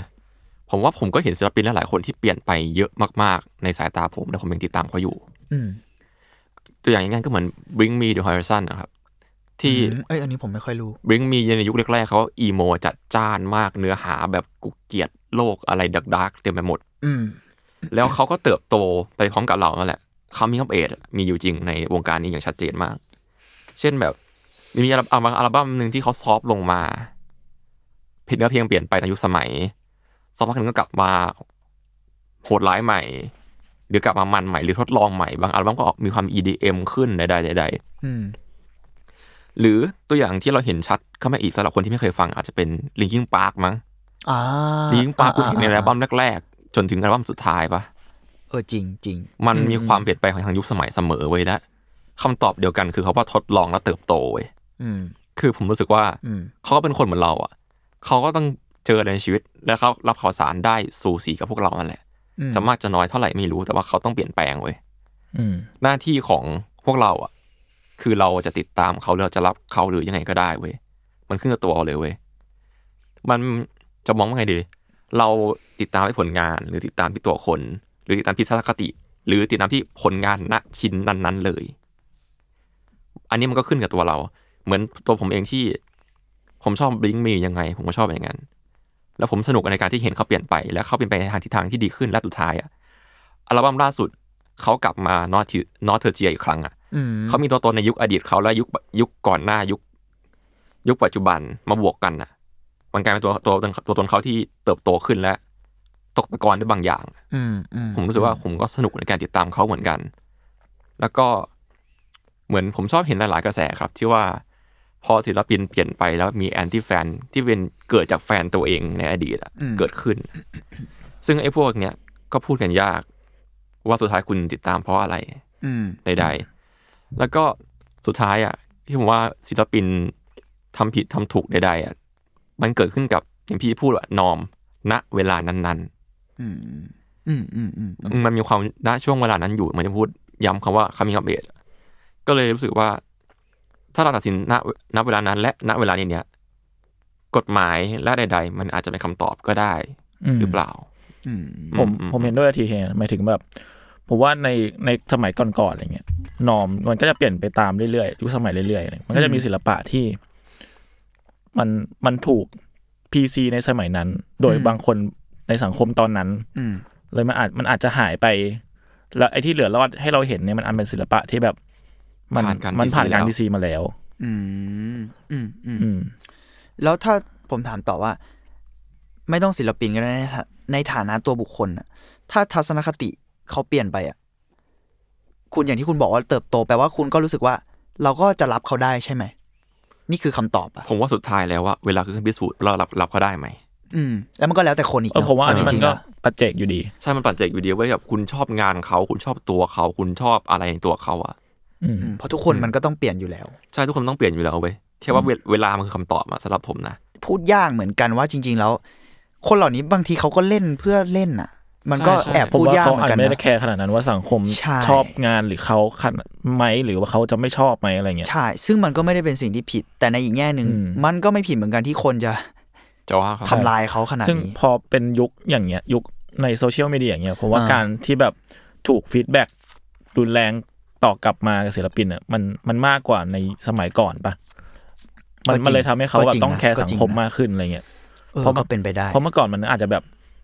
ผมว่าผมก็เห็นศิลปินหลายๆคนที่เปลี่ยนไปเยอะมากๆ ในสายตาผมแต่ผมยังติดตามเขาอยู่ อืม ตัวอย่างง่ายๆก็เหมือน Bring Me the Horizon นะครับที่อืมเอ้ยอันนี้ผมไม่ค่อยรู้ Bring Me ในยุคแรกๆเขาอีโมจัดจ้านมากเนื้อหาแบบกูเกลียดโลกอะไรดักดักๆเต็มไปหมด อืมแล้วเขาก็เติบโตไปพร้อมกับเรานั่นแหละเขามีคัมเอทมีอยู่จริงในวงการนี้อย่างชัดเจนมาก เช่นแบบมีอัลบั้มอัลบั้มหนึ่งที่เขาซอฟต์ลงมาเพลงเนื้อเพลงเปลี่ยนไปตามยุคสมัยสักพักหนึ่งก็กลับมาโหดร้ายใหม่ หรือกลับมามันใหม่หรือทดลองใหม่บางอัลบั้มก็ออกมีความ EDM ขึ้นใดๆใดๆอืมหรือตัวอย่างที่เราเห็นชัดเข้ามาอีกสำหรับคนที่ไม่เคยฟังอาจจะเป็น Linkin Park มั้งอ่า Linkin Park คุณเห็นในอัลอ่าบั้มแรกๆ จนถึงอัลบั้มสุดท้ายปะเออจริงจริงมันมีความเปลี่ยนแปลงของทางยุคสมัยเสมอเว้ยและคำตอบเดียวกันคือเขาว่าทดลองและเติบโตเว้ยอืมคือผมรู้สึกว่าอืมเขาก็เป็นคนเหมือนเราอะเขาก็ต้องเจออะไรในชีวิต และเขารับข่าวสารได้สู่สีกับพวกเรานั่นแหละอืม จะมากจะน้อยเท่าไหร่ไม่รู้แต่ว่าเขาต้องเปลี่ยนแปลงเว้ยอืมหน้าที่ของพวกเราอะ คือเราจะติดตามเขาหรือเราจะรับเขาหรือยังไงก็ได้เว้ยมันขึ้นกับตัวเราเลยเว้ยมันจะมองว่าไงดี เราติดตามที่ผลงาน หรือติดตามที่ตัวคน หรือติดตามที่ทัศนคติ หรือติดตามที่ผลงานณชิ้นนั้น ๆ เลย อันนี้มันก็ขึ้นกับตัวเรา เหมือนตัวผมเองที่ ผมชอบ Bring Me ยังไง ผมก็ชอบอย่างนั้น แล้วผมสนุกในการที่เห็นเขาเปลี่ยนไป และเขาเปลี่ยนไปในทางทิศทางที่ดีขึ้นและสุดท้ายอะอัลบั้มล่าสุดเขากลับมานอต nostalgia อีกครั้งอะอืมเขามีตัวตนในยุคอดีตเขาและยุคยุคก่อนหน้ายุค ยุคปัจจุบันมาบวกกันน่ะ มันกลายเป็นตัวตัวตนตัวตนเขาที่เติบโตขึ้นและ ตกตะกอนด้วยบางอย่าง อืมอืมผมรู้สึกว่าผมก็สนุกในการติดตามเขาเหมือนกัน แล้วก็เหมือนผมชอบเห็นหลายๆกระแสครับ ที่ว่า พอศิลปินเปลี่ยนไปแล้วมีแอนตี้แฟนที่เป็นเกิดจากแฟนตัวเองในอดีตอะเกิดขึ้น ซึ่งไอ้พวกเนี้ยก็พูดกันยาก ว่าสุดท้ายคุณติดตามเพราะอะไรอืมใดๆแล้วก็สุดท้ายอะ ที่ผมว่าศิลปินทำผิดทำถูกใดๆอะมันเกิดขึ้นกับอย่างพี่พูดว่านอม ณเวลานั้นอืมอืมอืมอืมๆมันมีความณช่วงเวลานั้นอยู่มันจะพูดย้ำคำว่าคำมีคำเบสก็เลยรู้สึกว่า ถ้าเราตัดสินณณเวลานั้น และณเวลานี้เนี้ยกฎหมายและใด ๆ มันอาจจะเป็นคำตอบก็ได้อืมหรือเปล่าอืมผมอืมผมเห็นด้วยทีเหมายถึงแบบผมว่าในในสมัยก่อนๆอะไรเงี้ยนอมมันก็จะเปลี่ยนไปตามเรื่อยๆยุคสมัยเรื่อยๆอะไรมันก็จะมีศิลปะที่ มันมันถูกพีซีในสมัยนั้น โดยบางคนในสังคมตอนนั้น อืมเลยมันอาจมันอาจจะหายไป แล้วไอ้ที่เหลือรอดให้เราเห็นเนี่ยมันอันเป็นศิลปะที่แบบ มันผ่านการมันผ่าน PC การแล้วพีซีมาแล้วอืมอืมอืมอืมแล้วถ้าผมถามต่อว่า ไม่ต้องศิลปินก็ได้ในฐาในฐานะตัวบุคคลน่ะถ้าทัศนคติเขาเปลี่ยนไปอะ คุณอย่างที่คุณบอกว่าเติบโตแปลว่าคุณก็รู้สึกว่า เราก็จะรับเขาได้ใช่ไหมนี่คือคำตอบอะผมว่าสุดท้ายแล้วว่าเวลาคือเครื่องพิสูจน์เรารับรับเขาได้ไหมอืมแล้วมันก็แล้วแต่คนอีกเออเนาะผมว่าอันเจนี้มันริงๆก็แล้วปัจเจกอยู่ดี ใช่มันปัจเจกอยู่ดีเว้ยแบบคุณชอบงานเขาคุณชอบตัวเขาคุณชอบอะไรในตัวเขาอะอืมอืม เพราะทุกคนมันก็ต้องเปลี่ยนอยู่แล้ว ใช่ทุกคนต้องเปลี่ยนอยู่แล้วเว้ยแค่ว่าเวเวลามันคือคำตอบอะสำหรับผมนะพูดยากเหมือนกันว่าจริง ๆ แล้ว คนเหล่านี้บางทีเขาก็เล่นเพื่อเล่นอะ มันก็ใช่ใช่แอบผมพูดว่ายากเขาเหมืออาจนกันไม่ได้นะแคร์ขนาดนั้นว่าสังคมใช่ชอบงานหรือเขาขนาดไหมหรือว่าเขาจะไม่ชอบไหมอะไรเงี้ยใช่ ซึ่งมันก็ไม่ได้เป็นสิ่งที่ผิด แต่ในอีกแง่หนึ่งอืมมันก็ไม่ผิดเหมือนกันที่คนจะจะว่าเขาทำลายเขาขนาดซึ่งนี้พอเป็นยุคอย่างเงี้ย ยุคในโซเชียลมีเดียอย่างเงี้ยผมว่าอ่าการที่แบบถูกฟีดแบ็กรุนแรง ต่อกลับมากับศิลปินอะมันมันมากกว่าในสมัยก่อนปะมันก็จริงมันเลยทำให้เขาก็แบบจริงต้องนะแคร์ก็สังจริงคมนะมากขึ้นอะไรเงี้ยเออเพราะมันก็เป็นไปได้เพราะเมื่อก่อนมันอาจจะแบบ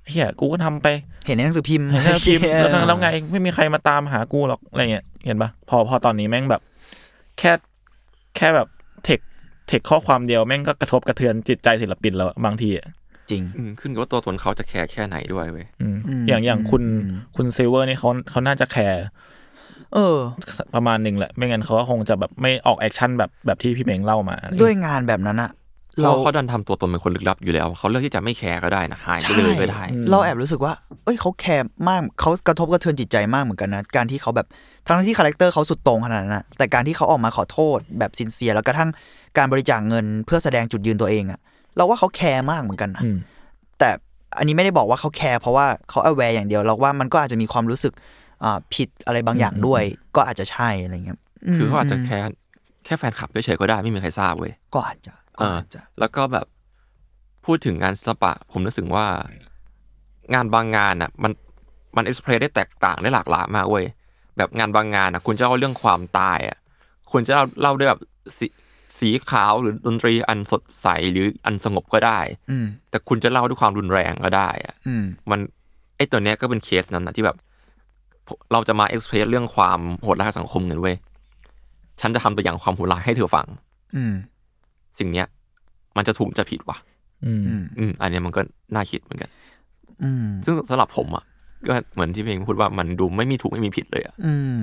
เฮียกูก็ทำไป เห็นในหนังสือพิมพ์เห็นแค่พิมพ์เออแล้วแล้วไงไม่มีใครมาตามหากูหรอกอะไรเงี้ยเห็นปะพอพอตอนนี้แม่งแบบ แค่แค่แบบเทคเทคข้อความเดียวแม่งก็กระทบกระเทือนจิตใจศิลปินแล้วบางทีอะจริงอืมขึ้นกับว่าตัวตนเขาจะแคร์แค่ไหนด้วยเว้ยอืมอืมอย่างอย่างคุณอืมคุณซิลเวอร์นี่เขาเขาน่าจะแคร์ เออ ประมาณหนึ่งแหละไม่งั้นเขาก็คงจะแบบไม่ออก action แบบแบบที่พี่เมงเล่ามาอะไรด้วยงานแบบนั้นอะเราเราเขาดันทำตัวตนเป็นคนลึกลับอยู่แล้ว เขาเลือกที่จะไม่แคร์ก็ได้นะหายไปเลยก็ได้เราแอบรู้สึกว่า เอ้ยเขาแคร์มากเขากระทบกระเทือนจิตใจมากเหมือนกันนะการที่เขาแบบทั้งที่ character เขาสุดโต่งขนาดนั้นนะแต่การที่เขาออกมาขอโทษแบบ sincere แล้วกระทั่งการบริจาคเงินเพื่อแสดงจุดยืนตัวเองอะเราว่าเขาแคร์มากเหมือนกันนะอืมแต่อันนี้ไม่ได้บอกว่าเขาแคร์เพราะว่าเขาเอาแวร์อย่างเดียวเราว่ามันก็อาจจะมีความรู้สึกอ่า ผิดอะไรบางอย่างด้วย ก็อาจจะใช่อะไรเงี้ยมคือเขาอาจจะแค่แค่แฟนคลับเฉยๆก็ได้ไม่มีใครทราบเว้ยก็อาจจะก็เอออาจจะ แล้วก็แบบพูดถึงงานศิลปะ ผมนึกถึงว่า งานบางงานอะ มันมันเอ็กซ์เพรสได้แตกต่างได้หลากหลายมากเว้ยแบบงานบางงานอะ คุณจะเล่าเรื่องความตายอะคุณจะเล่าเล่าด้วยแบบสีสีขาวหรือดนตรีอันสดใสหรืออันสงบก็ได้ อืมแต่คุณจะเล่าด้วยความรุนแรงก็ได้อะอืมมันไอตัวเนี้ยก็เป็นเคสนั้นนะที่แบบ เราจะมาเอ็กซ์เพรสเรื่องความโหดร้ายทางสังคมกันเว้ยฉันจะทำตัวอย่างความโหดร้ายให้เธอฟัง อืมสิ่งเนี้ย มันจะถูกจะผิดวะอืมอืม อืม อันเนี้ยมันก็น่าคิดเหมือนกัน อืม ซึ่งสำหรับผมอะก็เหมือนที่เพลงพูดว่ามันดูไม่มีถูกไม่มีผิดเลยอะอืม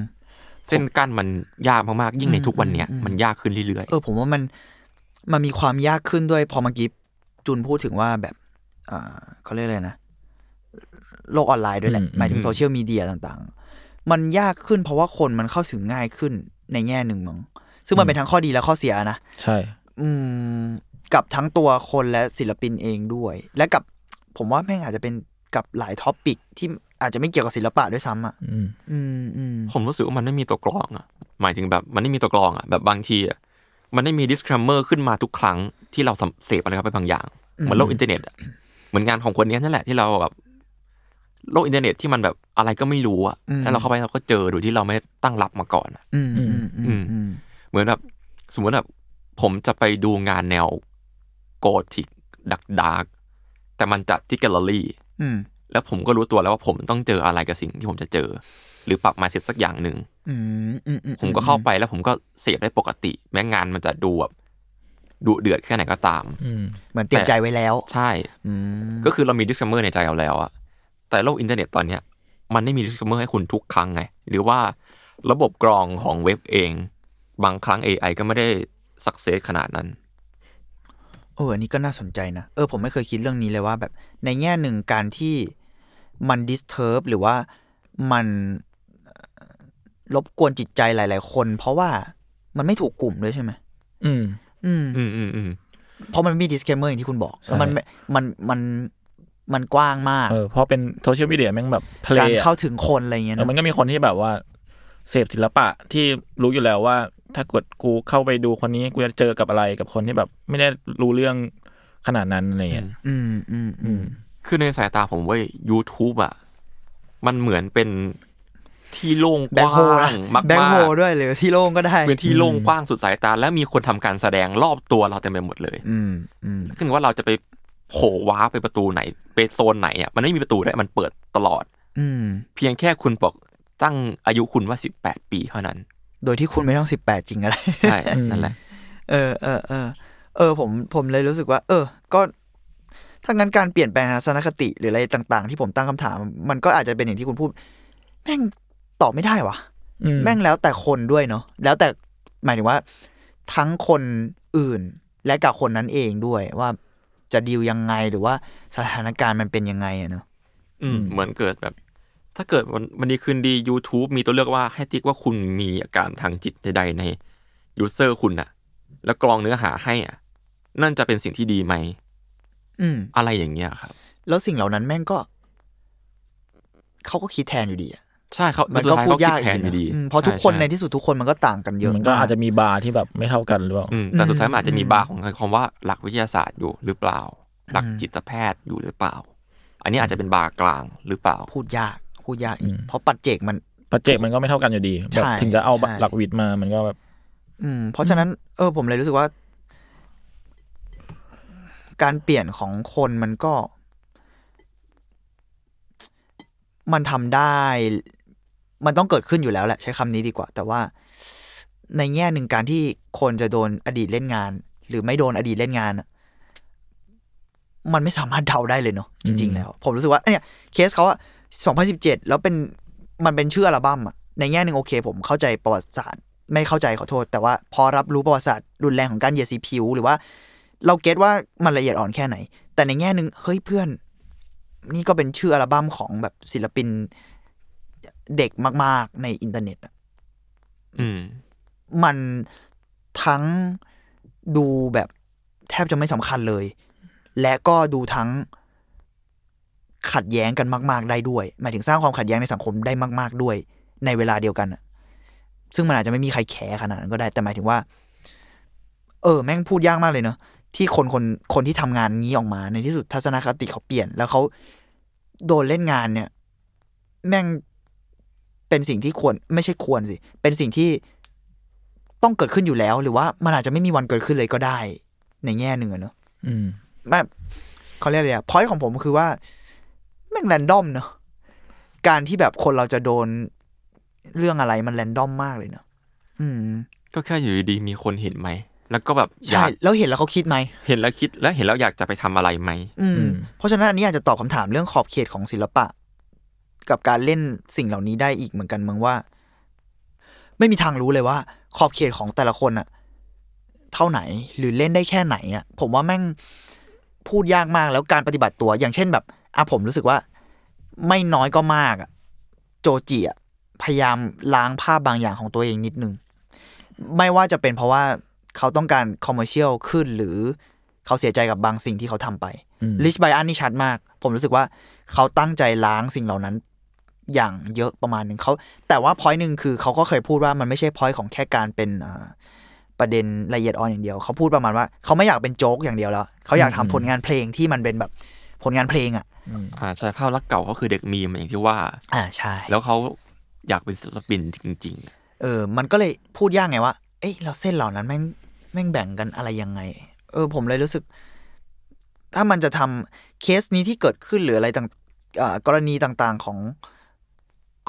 เส้นกั้นมันยากมากๆยิ่งในทุกวันเนี้ยอืมมันยากขึ้นเรื่อยเออผมว่ามันมันมีความยากขึ้นด้วยพอเมื่อกี้จูนพูดถึงว่าแบบอ่าเขาเรียกอะไรนะ โลกออนไลน์ด้วยแหละอืมหมายถึงโซเชียลมีเดียต่างๆ มันยากขึ้นเพราะว่าคนมันเข้าถึงง่ายขึ้นในแง่หนึ่งมั้งซึ่งมันเป็นทั้งข้อดีและข้อเสียนะใช่ อืม กับทั้งตัวคนและศิลปินเองด้วย และกับผมว่าแม่งอาจจะเป็นกับหลาย topic ที่อาจจะไม่เกี่ยวกับศิลปะด้วยซ้ำอะอืมอืมอืมๆผมรู้สึกว่ามันไม่มีตัวกรองอะ หมายถึงแบบมันไม่มีตัวกรองอะแบบบางทีอะมันไม่มี disclaimer ขึ้นมาทุกครั้งที่เราเสพอะไรเข้าไปบางอย่างเหมือนโลกอินเทอร์เน็ตอะเหมือนงานของคนเนี้ยนั่นแหละที่เราแบบ โลกอินเทอร์เน็ตที่มันแบบอะไรก็ไม่รู้อะแล้วเราเข้าไปเราก็เจอโดยที่เราไม่ตั้งรับมาก่อนอะอืมอืมอืมอืมเหมือนแบบสมมติแบบผมจะไปดูงานแนวโกธิกdark dark แต่มันจัดที่แกลเลอรี่อืมแล้วผมก็รู้ตัวแล้วว่าผมต้องเจออะไรกับสิ่งที่ผมจะเจอ หรือปรับมาเสร็จสักอย่างหนึ่งอืมอืมอืผมก็เข้าไปแล้วผมก็เสพได้ปกติ แม้งานมันจะดูแบบดุเดือดแค่ไหนก็ตามอืมเหมือนเตรียมใจไว้แล้ว ใช่อืมก็คือเรามี disclaimer ในใจเราแล้วอะ แต่โลกอินเทอร์เน็ตตอนเนี้ยมันไม่มี disclaimer ให้คุณทุกครั้งไง หรือว่าระบบกรองของเว็บเอง บางครั้ง AI ก็ไม่ได้ success ขนาดนั้นเอออันนี้ก็น่าสนใจนะ เออ ผมไม่เคยคิดเรื่องนี้เลยว่าแบบ ในแง่หนึ่งการที่มัน disturb หรือว่ามันเอ่อรบกวนจิตใจหลาย ๆ คน เพราะว่ามันไม่ถูกกลุ่มด้วยใช่ไหม อืม อืม อืมอืมอืมเพราะมันไม่มี disclaimer อย่างที่คุณบอกใช่แล้วมันไม่มันมัน มันกว้างมากเออเพราะเป็นโซเชียลมีเดียแม่งแบบเพลการย์เข้าถึงคนอะไรเงี้ยเออนะมันก็มีคนที่แบบว่าเสพศิลปะที่รู้อยู่แล้วว่า ถ้ากดกูเข้าไปดูคนนี้กูจะเจอกับอะไรกับคนที่แบบไม่ได้รู้เรื่องขนาดนั้นอะไรเงี้ยอืมอืมอืมคือในสายตาผมเว่า YouTube อะมันเหมือนเป็นที่โล่งกแบ็คโฮว้านะงมากแบ็คโฮๆด้วยหรือที่โล่งก็ได้เป็นที่โล่งกว้างสุดสายตา และมีคนทำการแสดงรอบตัวเราเต็มไปหมดเลยอืมอืมซึ่งว่าเราจะไป โผล่ว้าร์ปไปประตูไหนไปโซนไหนอะมันไม่มีประตูเลยมันเปิดตลอด อืม เพียงแค่คุณบอกตั้งอายุคุณว่าสิบแปดปีเท่านั้น โดยที่คุณไม่ต้องสิบแปดจริงก็ได้ใช่นั่นแหละ เออเออเออเออ ผมผมเลยรู้สึกว่า เออ ก็ถ้างั้นการเปลี่ยนแปลงทัศนคติหรืออะไรต่าง ๆ ที่ผมตั้งคำถาม มันก็อาจจะเป็นอย่างที่คุณพูด แม่งตอบไม่ได้วะอืมแม่งแล้วแต่คนด้วยเนาะแล้วแต่หมายถึงว่า ทั้งคนอื่นและกับคนนั้นเองด้วยว่า จะดีลยังไงหรือว่าสถานการณ์มันเป็นยังไงอะเนาะอืมเหมือนเกิดแบบ ถ้าเกิดวันวันดีคืนดี YouTube มีตัวเลือกว่าให้ติ๊กว่าคุณมีอาการทางจิตใดๆในยูเซอร์คุณน่ะแล้วกรองเนื้อหาให้อะนั่นจะเป็นสิ่งที่ดีไหมอืม อะไรอย่างเงี้ยครับ แล้วสิ่งเหล่านั้นแม่งก็ เขาก็คิดแทนอยู่ดีอะ ใช่เขามันสุก็ท้ายพูดเขคิยากแทนอยู่ดีอืมเพราะทุกคนช่ในช่ที่สุดทุกคนมันก็ต่างกันเยอะ มันก็มอาจจะมีบาร์ที่แบบไม่เท่ากันหรือเปล่าอืมแต่สุดท้ายมันอาจจะมีอืมบาร์ของคำว่าหลักวิทยาศาสตร์อยู่หรือเปล่า หลักจิตแพทย์อยู่หรือเปล่า อันนี้อาจจะเป็นบาร์กลางหรือเปล่า พูดยากพูดยากอีกอืมเพราะปัจเจกมันปัจเจกมันก็ไม่เท่ากันอยู่ดีใช่แบบถึงจะเอาใช่หลักวิทย์มามันก็แบบ อืม เพราะฉะนั้นเออผมเลยรู้สึกว่า การเปลี่ยนของคนมันก็ มันทำได้ มันต้องเกิดขึ้นอยู่แล้วแหละใช้คำนี้ดีกว่า แต่ว่าในแง่หนึ่งการที่คนจะโดนอดีตเล่นงาน หรือไม่โดนอดีตเล่นงานอะมันไม่สามารถเดาได้เลยเนาะจริง ๆ แล้ว ผมรู้สึกว่าเนี่ยเคสเขาอะ2017แล้วเป็นมันเป็นชื่ออัลบั้มอะในแง่หนึ่งโอเค ผมเข้าใจประวัติศาสตร์ ไม่เข้าใจขอโทษ แต่ว่าพอรับรู้ประวัติศาสตร์รุนแรงของการเหยียดสีผิว หรือว่า เราเก็ตว่ามันละเอียดอ่อนแค่ไหน แต่ในแง่หนึ่งเฮ้ยเพื่อน นี่ก็เป็นชื่ออัลบั้มของแบบศิลปิน เด็กมาก ๆ ในอินเทอร์เน็ตอะอืมมันทั้งดูแบบแทบจะไม่สำคัญเลย และก็ดูทั้งขัดแย้งกันมาก ๆ ได้ด้วย หมายถึงสร้างความขัดแย้งในสังคมได้มาก ๆ ด้วย ในเวลาเดียวกันอะซึ่งมันอาจจะไม่มีใครแคร์ขนาดนั้นก็ได้ แต่หมายถึงว่า เออ แม่งพูดยากมากเลยเนอะที่คนคนคนที่ทำงานนี้ออกมา ในที่สุดทัศนคติเขาเปลี่ยน แล้วเขาโดนเล่นงานเนี่ย แม่ง เป็นสิ่งที่ควรไม่ใช่ควรสิ เป็นสิ่งที่ต้องเกิดขึ้นอยู่แล้ว หรือว่ามันอาจจะไม่มีวันเกิดขึ้นเลยก็ได้ ในแง่หนึ่งอะเนอะอืมแบบเขาเรียกอะไรอะพอยของผมคือว่าแม่งแรนดอมเนอะการที่แบบคนเราจะโดนเรื่องอะไรมันแรนดอมมากเลยเนอะอืม ก็แค่อยู่ดีๆมีคนเห็นไหม แล้วก็แบบอใช่ยากแล้วเห็นแล้วเขาคิดไหม เห็นแล้วคิดแล้วเห็นแล้วอยากจะไปทำอะไรไหม อืมอืมเพราะฉะนั้นอันนี้อาจจะตอบคำถามเรื่องขอบเขตของศิลปะ กับการเล่นสิ่งเหล่านี้ได้อีกเหมือนกันมึงว่า ไม่มีทางรู้เลยว่า ขอบเขตของแต่ละคนอะเท่าไหนหรือเล่นได้แค่ไหนอะผมว่าแม่งพูดยากมากแล้วการปฏิบัติตัวอย่างเช่นแบบอะผมรู้สึกว่า ไม่น้อยก็มากอะโจจิอะพยายามล้างภาพบางอย่างของตัวเองนิดนึง ไม่ว่าจะเป็นเพราะว่าเขาต้องการ commercial ขึ้นหรือเขาเสียใจกับบางสิ่งที่เขาทำไปอืม Rich Brian นี่ชัดมาก ผมรู้สึกว่าเขาตั้งใจล้างสิ่งเหล่านั้น อย่างเยอะประมาณหนึ่งเขาแต่ว่า point หนึ่งคือเขาก็เคยพูดว่ามันไม่ใช่ point ของแค่การเป็นอ่าประเด็นละเอียดอ่อนอย่างเดียว เขาพูดประมาณว่าเขาไม่อยากเป็นโจ๊กอย่างเดียวแล้วเขาอยากทำผลงานเพลงที่มันเป็นแบบผลงานเพลงอะอืมอ่าใช่ภาพลักษณ์เก่าเขาคือเด็กมีมอย่างที่ว่า อ่าใช่ แล้วเขาอยากเป็นศิลปินจริงๆอะเออ มันก็เลยพูดยากไงว่า เอ้ยแล้วเส้นเหล่านั้นแม่งแม่งแบ่งกันอะไรยังไง เออ ผมเลยรู้สึก ถ้ามันจะทำเคสนี้ที่เกิดขึ้นหรืออะไรต่างอ่ากรณีต่างๆของ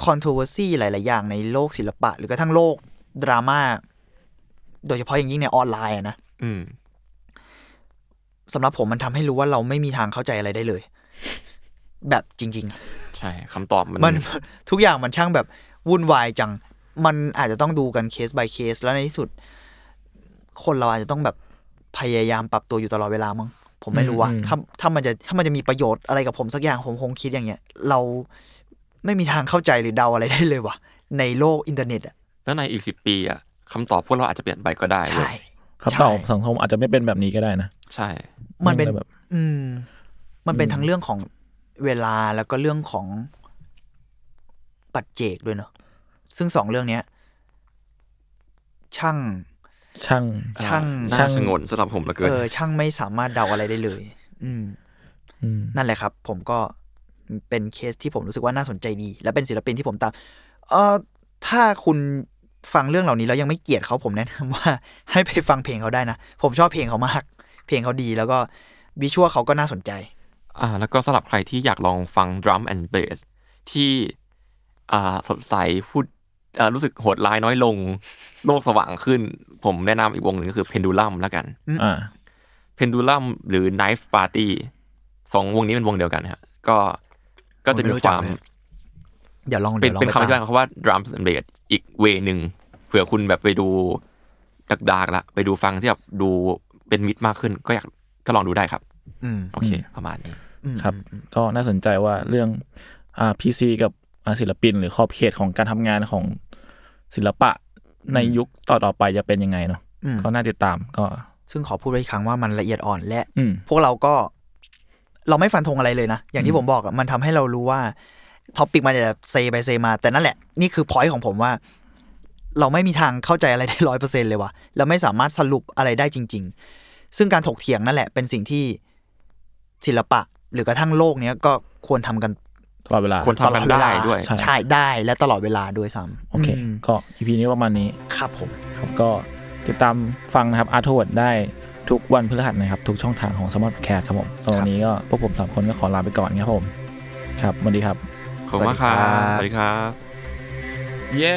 controversy หลาย ๆ อย่างในโลกศิลปะ หรือกระทั่งโลกดราม่า โดยเฉพาะอย่างยิ่งในออนไลน์อะนะอืมสำหรับผมมันทำให้รู้ว่าเราไม่มีทางเข้าใจอะไรได้เลย แบบจริง ๆ ใช่คำตอบมันมัน ทุกอย่างมันช่างแบบวุ่นวายจัง มันอาจจะต้องดูกันเคส by เคส แล้วในที่สุด คนเราอาจจะต้องแบบพยายามปรับตัวอยู่ตลอดเวลามั้งผมไม่รู้ว่าอืมถ้าถ้ามันจะถ้ามันจะมีประโยชน์อะไรกับผมสักอย่างผมคงคิดอย่างเงี้ย เรา ไม่มีทางเข้าใจหรือเดาอะไรได้เลยว่ะ ในโลกอินเทอร์เน็ตอะแล้วในอีกสิบปีอะคำตอบพวกเราอาจจะเปลี่ยนไปก็ได้เว้ใช่ยคำตอบสังคมอาจจะไม่เป็นแบบนี้ก็ได้นะใช่ มันเป็นก็เลยแบบ อืม มันเป็นอืมทั้งเรื่องของเวลาแล้วก็เรื่องของปัจเจกด้วยเนาะซึ่งสองเรื่องเนี้ย ช่าง ช่างช่างน่าช่างชงนสำหรับผมเหลือเกินเออช่างไม่สามารถเดาอะไรได้เลย อืมอืมนั่นแหละครับ ผมก็ เป็นเคสที่ผมรู้สึกว่าน่าสนใจดี และเป็นศิลปินที่ผมตามเออถ้าคุณฟังเรื่องเหล่านี้แล้วยังไม่เกลียดเขาผมแนะนำว่าให้ไปฟังเพลงเขาได้นะ ผมชอบเพลงเขามาก เพลงเขาดีแล้วก็วิชวลเขาก็น่าสนใจอ่าแล้วก็สำหรับใครที่อยากลองฟังดรัมแอนด์เบสที่อ่าสดใสพูดอ่ารู้สึกโหดร้ายน้อยลงโลกสว่างขึ้น ผมแนะนำอีกวงหนึ่งก็คือเพนดูลัมแล้วกันอ่าเพนดูลัมหรือ Knife Party สองวงนี้เป็นวงเดียวกันฮะก็ ก็จะมีผมไม่รู้คจักวามเลยเดี๋ยวลองเป็เดี๋นยวลองเป็นไปคำอธิบายตามของเขาว่า drums and bass อีกเวหนึ่งเผื่อคุณแบบไปดูดักดากๆละไปดูฟังที่แบบดูเป็นมิตรมากขึ้น ก็อยากก็ลองดูได้ครับอืมโอเค ประมาณนี้อืมครับ ก็น่าสนใจว่าเรื่องอ่าพีซีกับอ่าศิลปิน หรือขอบเขตของการทำงานของศิลปะในยุคต่อๆไปจะเป็นยังไงเนาะอืมก็น่าติดตามก็ ซึ่งขอพูดไว้อีกครั้งว่ามันละเอียดอ่อนและอืมพวกเราก็ เราไม่ฟันธงอะไรเลยนะ อย่างที่ผมบอกอะมันทำให้เรารู้ว่าtopic มันจะเซไปเซมา แต่นั่นแหละ นี่คือ point ของผมว่า เราไม่มีทางเข้าใจอะไรได้ร้อยเปอร์เซ็นเลยว่ะเราไม่สามารถสรุปอะไรได้จริง ๆ ซึ่งการถกเถียงนั่นแหละ เป็นสิ่งที่ศิลปะ หรือกระทั่งโลกเนี้ยก็ควรทำกันตลอดเวลาควรทำกันได้ด้วย ใช่ใช่ได้และตลอดเวลาด้วยซ้ำโอเคมก็ EP นี้ประมาณนี้ ครับผมครับก็ติดตามฟังนะครับอาร์ทเวิร์ดได้ ทุกวันพฤหัสนะครับ ทุกช่องทางของสมาร์ทแคสครับผมสำหรับวันนี้ก็พวกผมสามคนก็ขอลาไปก่อนครับผม ครับสวัสดีครับขอบคุณมากครับสสวัวัสสดีดีคครัรับ เย้